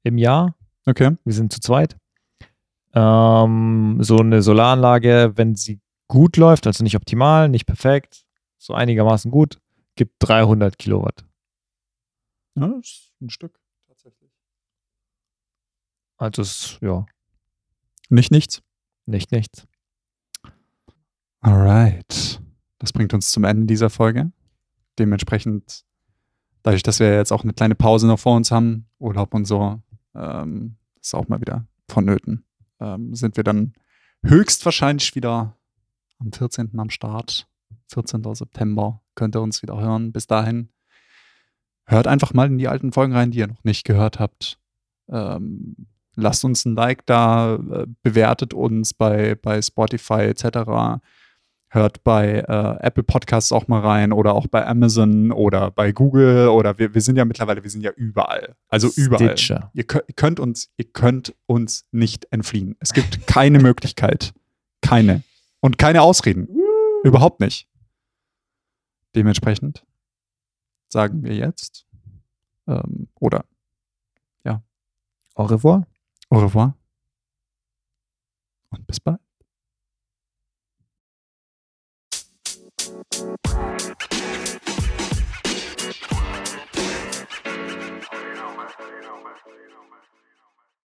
im Jahr. Okay. Wir sind zu zweit. Ähm, so eine Solaranlage, wenn sie gut läuft, also nicht optimal, nicht perfekt, so einigermaßen gut, gibt 300 Kilowatt. Ja, das ist ein Stück tatsächlich. Also ist, ja, Nicht nichts. nicht nichts. Alright. Das bringt uns zum Ende dieser Folge. Dementsprechend, dadurch, dass wir jetzt auch eine kleine Pause noch vor uns haben, Urlaub und so, ähm, ist auch mal wieder vonnöten. Ähm, sind wir dann höchstwahrscheinlich wieder am 14. am Start. 14. September könnt ihr uns wieder hören. Bis dahin hört einfach mal in die alten Folgen rein, die ihr noch nicht gehört habt. Ähm, lasst uns ein Like da, äh, bewertet uns bei, bei Spotify etc. Hört bei äh, Apple Podcasts auch mal rein oder auch bei Amazon oder bei Google oder wir, wir sind ja mittlerweile, wir sind ja überall. Also überall. Stitcher. Ihr könnt, uns, ihr könnt uns nicht entfliehen. Es gibt keine Möglichkeit. Keine. Und keine Ausreden. Überhaupt nicht. Dementsprechend sagen wir jetzt ähm, oder Au revoir. au revoir und bis bald. Thank you.